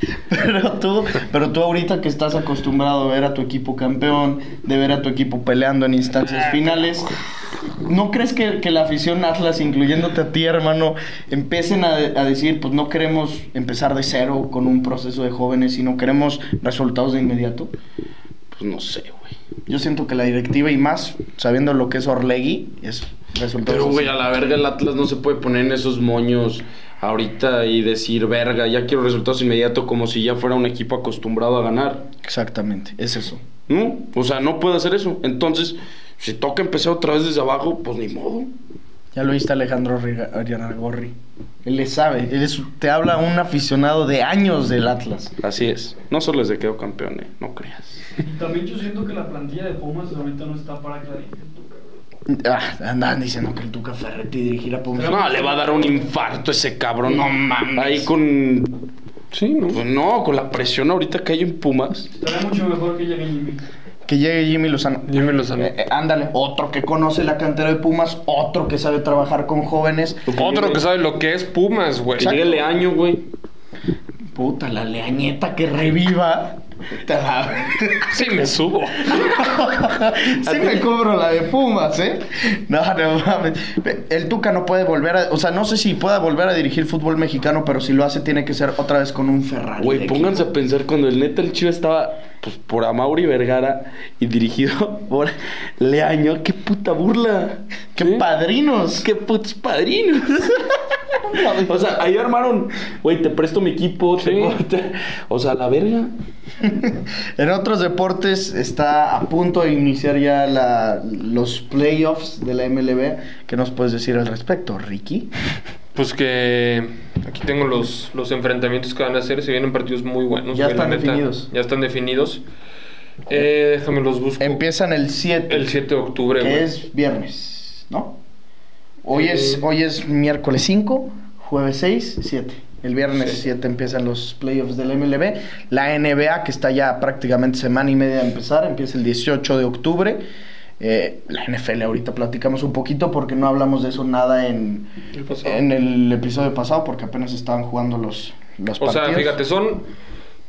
<laughs> Pero tú, pero tú ahorita que estás acostumbrado a ver a tu equipo campeón, de ver a tu equipo peleando en instancias ah, finales, ¿no crees que, que la afición Atlas, incluyéndote a ti, hermano, empiecen a, a, decir, pues no queremos empezar de cero con un proceso de jóvenes, sino queremos resultados de inmediato? Pues no sé, güey. Yo siento que la directiva y más, sabiendo lo que es Orlegui, es Pero, güey, a la verga el Atlas no se puede poner en esos moños ahorita y decir, verga, ya quiero resultados inmediatos como si ya fuera un equipo acostumbrado a ganar. Exactamente, es eso. ¿No? O sea, no puede hacer eso. Entonces, si toca empezar otra vez desde abajo, pues ni modo. Ya lo viste Alejandro Gorri. Él le sabe. Él te habla un aficionado de años del Atlas. Así es. No solo se quedó campeón, ¿eh? no creas. Y también yo siento que la plantilla de Pumas ahorita no está para que Ah, andan diciendo que el Tuca Ferretti dirigirá Pumas. No, le va a dar un infarto ese cabrón. No mames. Ahí con. Sí, no. Pues no, con la presión ahorita que hay en Pumas. Estaría mucho mejor que llegue Jimmy. Que llegue Jimmy Lozano. Jimmy Lozano. Eh, eh, ándale, otro que conoce la cantera de Pumas, otro que sabe trabajar con jóvenes. Otro que sabe lo que es Pumas, güey. Que llegue Leaño, güey. Puta, la leañeta que reviva. Sí, me subo. <laughs> sí me cobro la de Pumas, ¿eh? No, no mames. El Tuca no puede volver a... O sea, no sé si pueda volver a dirigir fútbol mexicano, pero si lo hace tiene que ser otra vez con un Ferrari. Güey, pónganse a pensar cuando el neta el Chivo estaba pues, por Amauri Vergara y dirigido <laughs> por Leaño. ¡Qué puta burla! ¡Qué padrinos! ¡Qué putos padrinos! <laughs> <laughs> o sea, ahí armaron, güey, te presto mi equipo, o sea, la verga. en otros deportes está a punto de iniciar ya la, los playoffs de la MLB. ¿Qué nos puedes decir al respecto, Ricky? Pues que aquí tengo los, los enfrentamientos que van a hacer. Se vienen partidos muy buenos. Ya están definidos. Ya están definidos. Eh, déjame los busco. Empiezan el 7. El 7 de octubre, Que es viernes, ¿no? Hoy, es, eh, hoy es miércoles 5, jueves 6, 7. El viernes 7 empiezan los playoffs del MLB. La NBA, que está ya prácticamente semana y media de empezar, empieza el 18 de octubre. Eh, la NFL ahorita platicamos un poquito porque no hablamos de eso nada en el, en el episodio pasado porque apenas estaban jugando los, los partidos. O sea, fíjate, son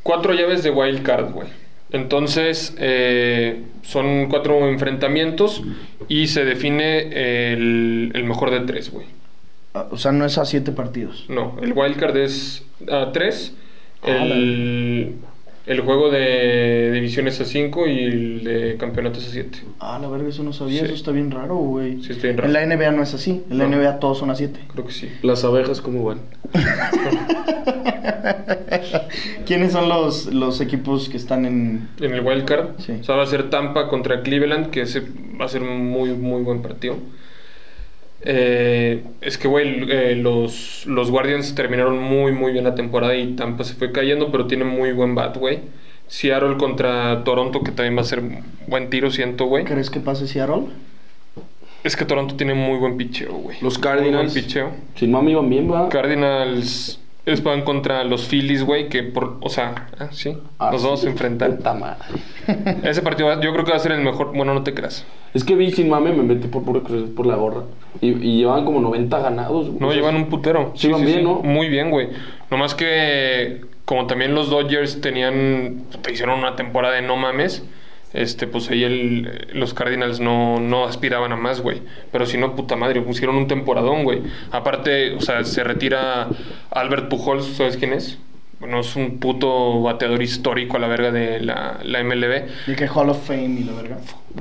cuatro llaves de wild card, güey. Entonces, eh, son cuatro enfrentamientos y se define el, el mejor de tres, güey. Ah, o sea, no es a siete partidos. No, el wildcard es a tres. Ah, el, el, juego de divisiones a cinco y el de campeonatos a siete. Ah, la verdad, eso no sabía. Eso está bien raro, güey. Sí, está bien raro. En la NBA no es así. En la NBA todos son a siete. Creo que sí. Las abejas, ¿cómo van? <laughs> ¿Quiénes son los, los equipos que están en... En el wildcard? Sí. O sea, va a ser Tampa contra Cleveland, que ese va a ser un muy, muy buen partido. Eh, es que, güey, eh, los, los Guardians terminaron muy, muy bien la temporada y Tampa se fue cayendo, pero tiene muy buen bat, güey. Seattle contra Toronto, que también va a ser buen tiro, siento, güey. ¿Crees que pase Seattle? Es que Toronto tiene muy buen picheo, güey. Los Cardinals. Muy buen picheo. Sin mami van bien, va. Cardinals es van contra los Phillies, güey, que por, o sea, ah, sí, ah, nos vamos a enfrentar. madre. <laughs> Ese partido yo creo que va a ser el mejor, bueno, no te creas. Es que vi sin mame, me metí por puro por la gorra. Y, y llevan como 90 ganados. No, llevan un putero. Sí, van bien, ¿no? Muy bien, güey. Nomás que como también los Dodgers tenían, te hicieron una temporada de no mames este, pues ahí el, los Cardinals no, no aspiraban a más, güey. Pero si no, puta madre, pusieron un temporadón, güey. Aparte, o sea, se retira Albert Pujols, ¿sabes quién es? Bueno, es un puto bateador histórico a la verga de la, la MLB. Y que Hall of Fame y la verga.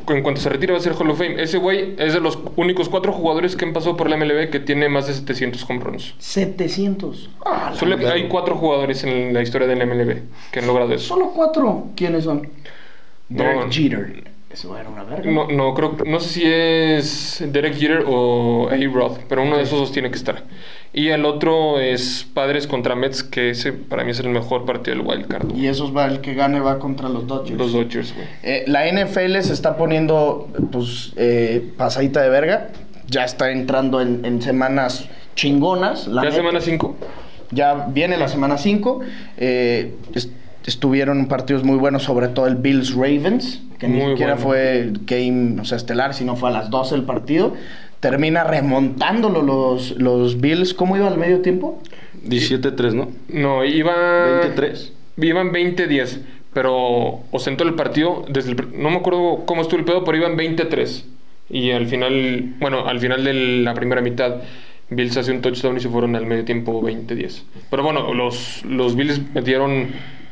En cuanto se retira va a ser Hall of Fame. Ese güey es de los únicos cuatro jugadores que han pasado por la MLB que tiene más de 700 home runs. 700. Ah, Solo hay cuatro jugadores en la historia de la MLB que han logrado eso. ¿Solo cuatro? ¿Quiénes son? Derek Jeter. Eso era una verga. No, no, creo, no sé si es Derek Jeter o A-Rod, pero uno de esos dos tiene que estar. Y el otro es Padres contra Mets, que ese para mí es el mejor partido del Wild Card. Y esos va, el que gane va contra los Dodgers. Los Dodgers, güey. Eh, la NFL se está poniendo, pues, eh, pasadita de verga. Ya está entrando en, semanas chingonas. La ¿Ya semana 5? Ya viene la semana 5. Eh, estuvieron partidos muy buenos, sobre todo el Bills Ravens, que ni siquiera fue game, o sea, estelar, sino fue a las 12 el partido. Termina remontándolo los, los Bills. ¿Cómo iba al medio tiempo? 17-3, ¿no? No, iba... 23. Iban 20-10, pero ostentó el partido desde el, No me acuerdo cómo estuvo el pedo, pero iban 23. Y al final, bueno, al final de la primera mitad Bills hace un touchdown y se fueron al medio tiempo 20-10. Pero bueno, los, los Bills metieron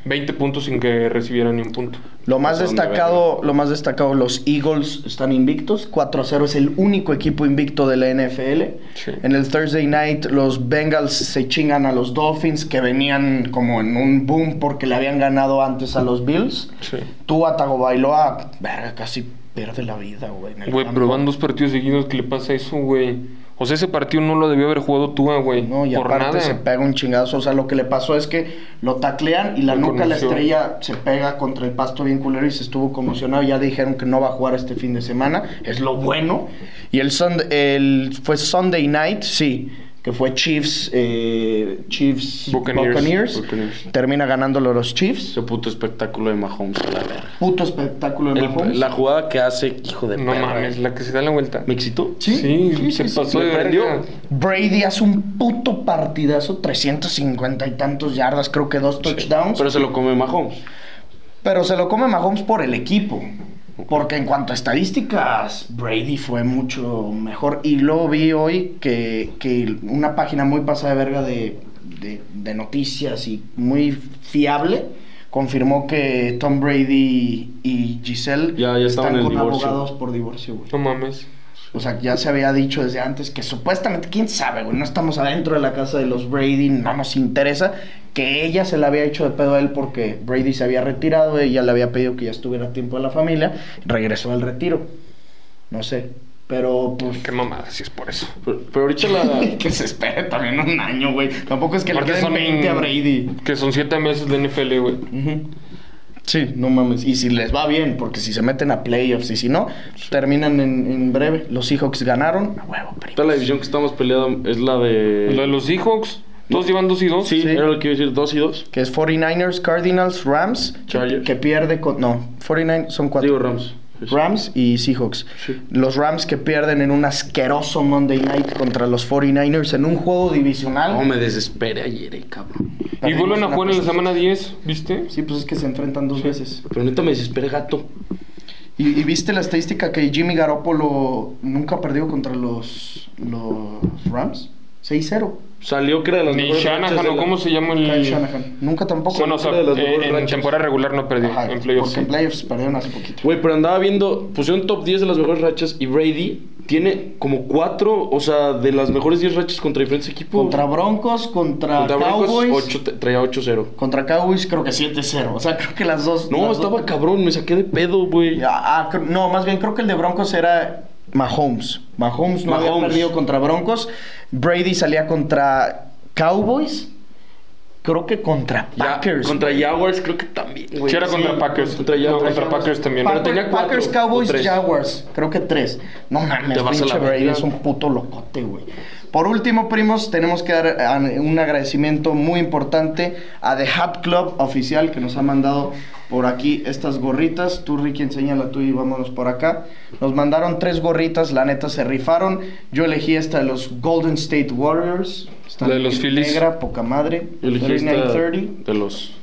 20 puntos sin que recibieran ni un punto. Lo más destacado, lo más destacado, los Eagles están invictos. 4-0 es el único equipo invicto de la NFL. Sí. En el Thursday night, los Bengals se chingan a los Dolphins, que venían como en un boom porque le habían ganado antes a los Bills. Sí. Tua Tagovailoa, verga, casi pierde la vida, güey. Güey, pero van dos partidos seguidos que le pasa eso, güey. O sea, ese partido no lo debió haber jugado tú, güey. No, y por aparte nada. se pega un chingazo. O sea, lo que le pasó es que lo taclean y la nuca, la estrella, se pega contra el pasto bien culero y se estuvo conmocionado. Ya dijeron que no va a jugar este fin de semana. Es lo bueno. Y el, Sund- el fue Sunday night, sí. Que fue Chiefs, eh, Chiefs Buccaneers. Buccaneers. Buccaneers. Termina ganándolo los Chiefs. Ese puto espectáculo de Mahomes, a la verga. Puto espectáculo de El- Mahomes. la jugada que hace, hijo de No perra. mames, la que se da la vuelta. ¿Me excitó? Sí, Sí, sí, se sí, pasó. Brady hace un puto partidazo, 350 y tantos yardas, creo que dos touchdowns. Pero se lo come Mahomes. Pero se lo come Mahomes por el equipo. Porque en cuanto a estadísticas, Brady fue mucho mejor. Y luego vi hoy que, que una página muy pasada de verga de, de- de noticias y muy fiable confirmó que Tom Brady y Giselle Ya- están en con divorcio. abogados por divorcio, güey. No mames. O sea, ya se había dicho desde antes que supuestamente, quién sabe, güey, no estamos adentro de la casa de los Brady, no nos interesa, que ella se la había hecho de pedo a él porque Brady se había retirado, ella le había pedido que ya estuviera a tiempo de la familia, regresó al retiro. No sé, pero pues... Qué mamada, si es por eso. Pero, pero ahorita la. <laughs> que se espere también un año, güey. Tampoco es que le queden 20 a Brady. Que son siete meses de NFL, güey. Sí, no mames. Y si les va bien, porque si se meten a playoffs y si no, terminan en, en breve. Los Seahawks ganaron. A huevo, primo. Ahorita la división que estamos peleando es la de. La de los Seahawks. Todos llevan dos y dos. Sí, Sí. era lo que iba a decir, dos y dos. que es 49ers, Cardinals, Rams, Chargers. que pierde con... No, 49 son cuatro. Digo Rams. Rams y Seahawks. Sí. Los Rams que pierden en un asqueroso Monday Night contra los 49ers en un juego divisional. No, me desesperé ayer, eh, cabrón. Y vuelven a jugar en la semana 10, ¿viste? Sí, pues es que se enfrentan dos veces. Pero neta me desesperé, gato. ¿Y, y viste la estadística que Jimmy Garoppolo nunca perdió contra los, los Rams? 6-0. Salió que era de las Ni mejores rachas Shanahan de la- cómo se llama el. Shanahan. Nunca tampoco. Bueno, o sea, Era de las eh, en rachas. temporada regular no perdió. Ajá, en playoffs. porque en sí. playoffs perdieron hace poquito. Güey, pero andaba viendo, pusieron top 10 de las mejores rachas y Brady tiene como cuatro, o sea, de las mejores 10 rachas contra diferentes equipos. Contra Broncos, contra, Contra Broncos, Cowboys. ocho- traía 8-0. Contra Cowboys creo que 7-0. O sea, creo que las dos... No, las estaba dos- cabrón, me saqué de pedo, güey. Ah, ah, no, más bien creo que el de Broncos era Mahomes. Mahomes no había perdido contra Broncos. Brady salía contra Cowboys. Creo que contra Ya, Packers. contra Jaguars creo que también, güey. Sí, era contra Sí, Packers. Contra No, contra Packers también. Pero Packers, tenía cuatro Packers, Cowboys. Jaguars. Creo que tres. No mames, pinche Brady es un puto locote, güey. Por último, primos, tenemos que dar ah, un agradecimiento muy importante a The Hat Club oficial que nos ha mandado por aquí estas gorritas. Tú, Ricky, enséñala tú y vámonos por acá. Nos mandaron tres gorritas, la neta se rifaron. Yo elegí esta de los Golden State Warriors. Está La de los Phillies. Negra, poca madre. Yo elegí esta 39-30. de los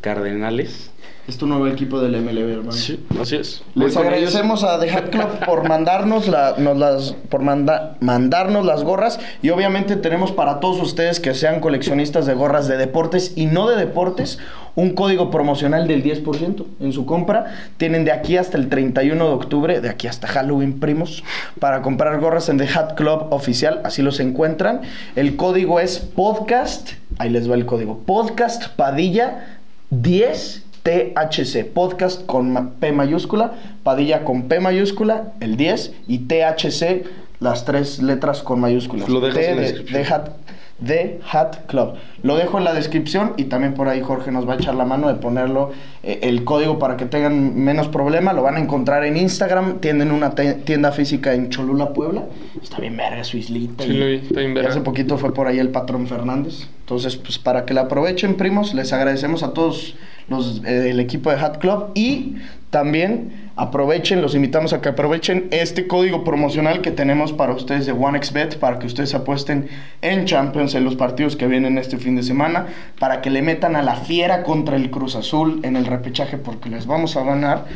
Cardenales. Es tu nuevo equipo del MLB, hermano. Sí, así es. Les agradecemos a The Hat Club por mandarnos la, nos las, por manda- mandarnos las gorras y obviamente tenemos para todos ustedes que sean coleccionistas de gorras de deportes y no de deportes un código promocional del 10% en su compra. Tienen de aquí hasta el 31 de octubre, de aquí hasta Halloween, primos, para comprar gorras en The Hat Club oficial, así los encuentran. El código es podcast, ahí les va el código, podcast Padilla 10 THC, podcast con P mayúscula, Padilla con P mayúscula, el 10, y THC, las tres letras con mayúsculas. Lo dejas T en la de- descripción. de De Hat Club. Lo dejo en la descripción y también por ahí Jorge nos va a echar la mano de ponerlo eh, el código para que tengan menos problema. Lo van a encontrar en Instagram. Tienen una tienda física en Cholula, Puebla. Está bien verga su islita. Sí, y- lo vi, está bien verga. hace poquito fue por ahí el patrón Fernández. Entonces, pues para que la aprovechen, primos, les agradecemos a todos los eh, el equipo de Hat Club y también aprovechen, los invitamos a que aprovechen este código promocional que tenemos para ustedes de OneXBet para que ustedes apuesten en Champions en los partidos que vienen este fin de semana, para que le metan a la fiera contra el Cruz Azul en el repechaje porque les vamos a ganar.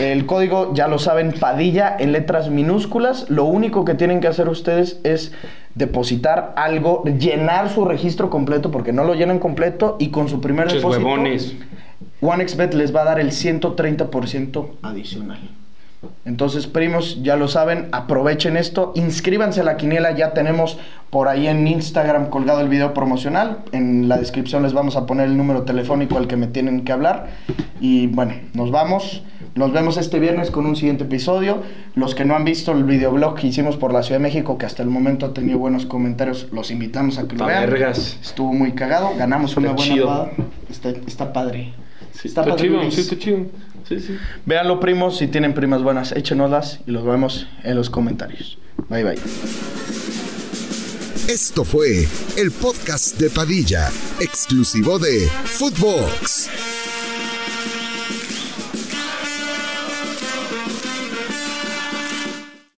El código, ya lo saben, Padilla en letras minúsculas. Lo único que tienen que hacer ustedes es depositar algo, llenar su registro completo porque no lo llenan completo y con su primer depósito huevones. OneXBet les va a dar el 130% adicional. Entonces, primos, ya lo saben, aprovechen esto, inscríbanse a la quiniela, ya tenemos por ahí en Instagram colgado el video promocional, en la descripción les vamos a poner el número telefónico al que me tienen que hablar y bueno, nos vamos, nos vemos este viernes con un siguiente episodio. Los que no han visto el videoblog que hicimos por la Ciudad de México, que hasta el momento ha tenido buenos comentarios, los invitamos a que lo vean. Estuvo muy cagado, ganamos una buena Está, está padre. Está, chido, sí, está chido. Sí, sí. Véanlo, primos, si tienen primas buenas, échenoslas y los vemos en los comentarios. Bye, bye. Esto fue el podcast de Padilla, exclusivo de Footbox.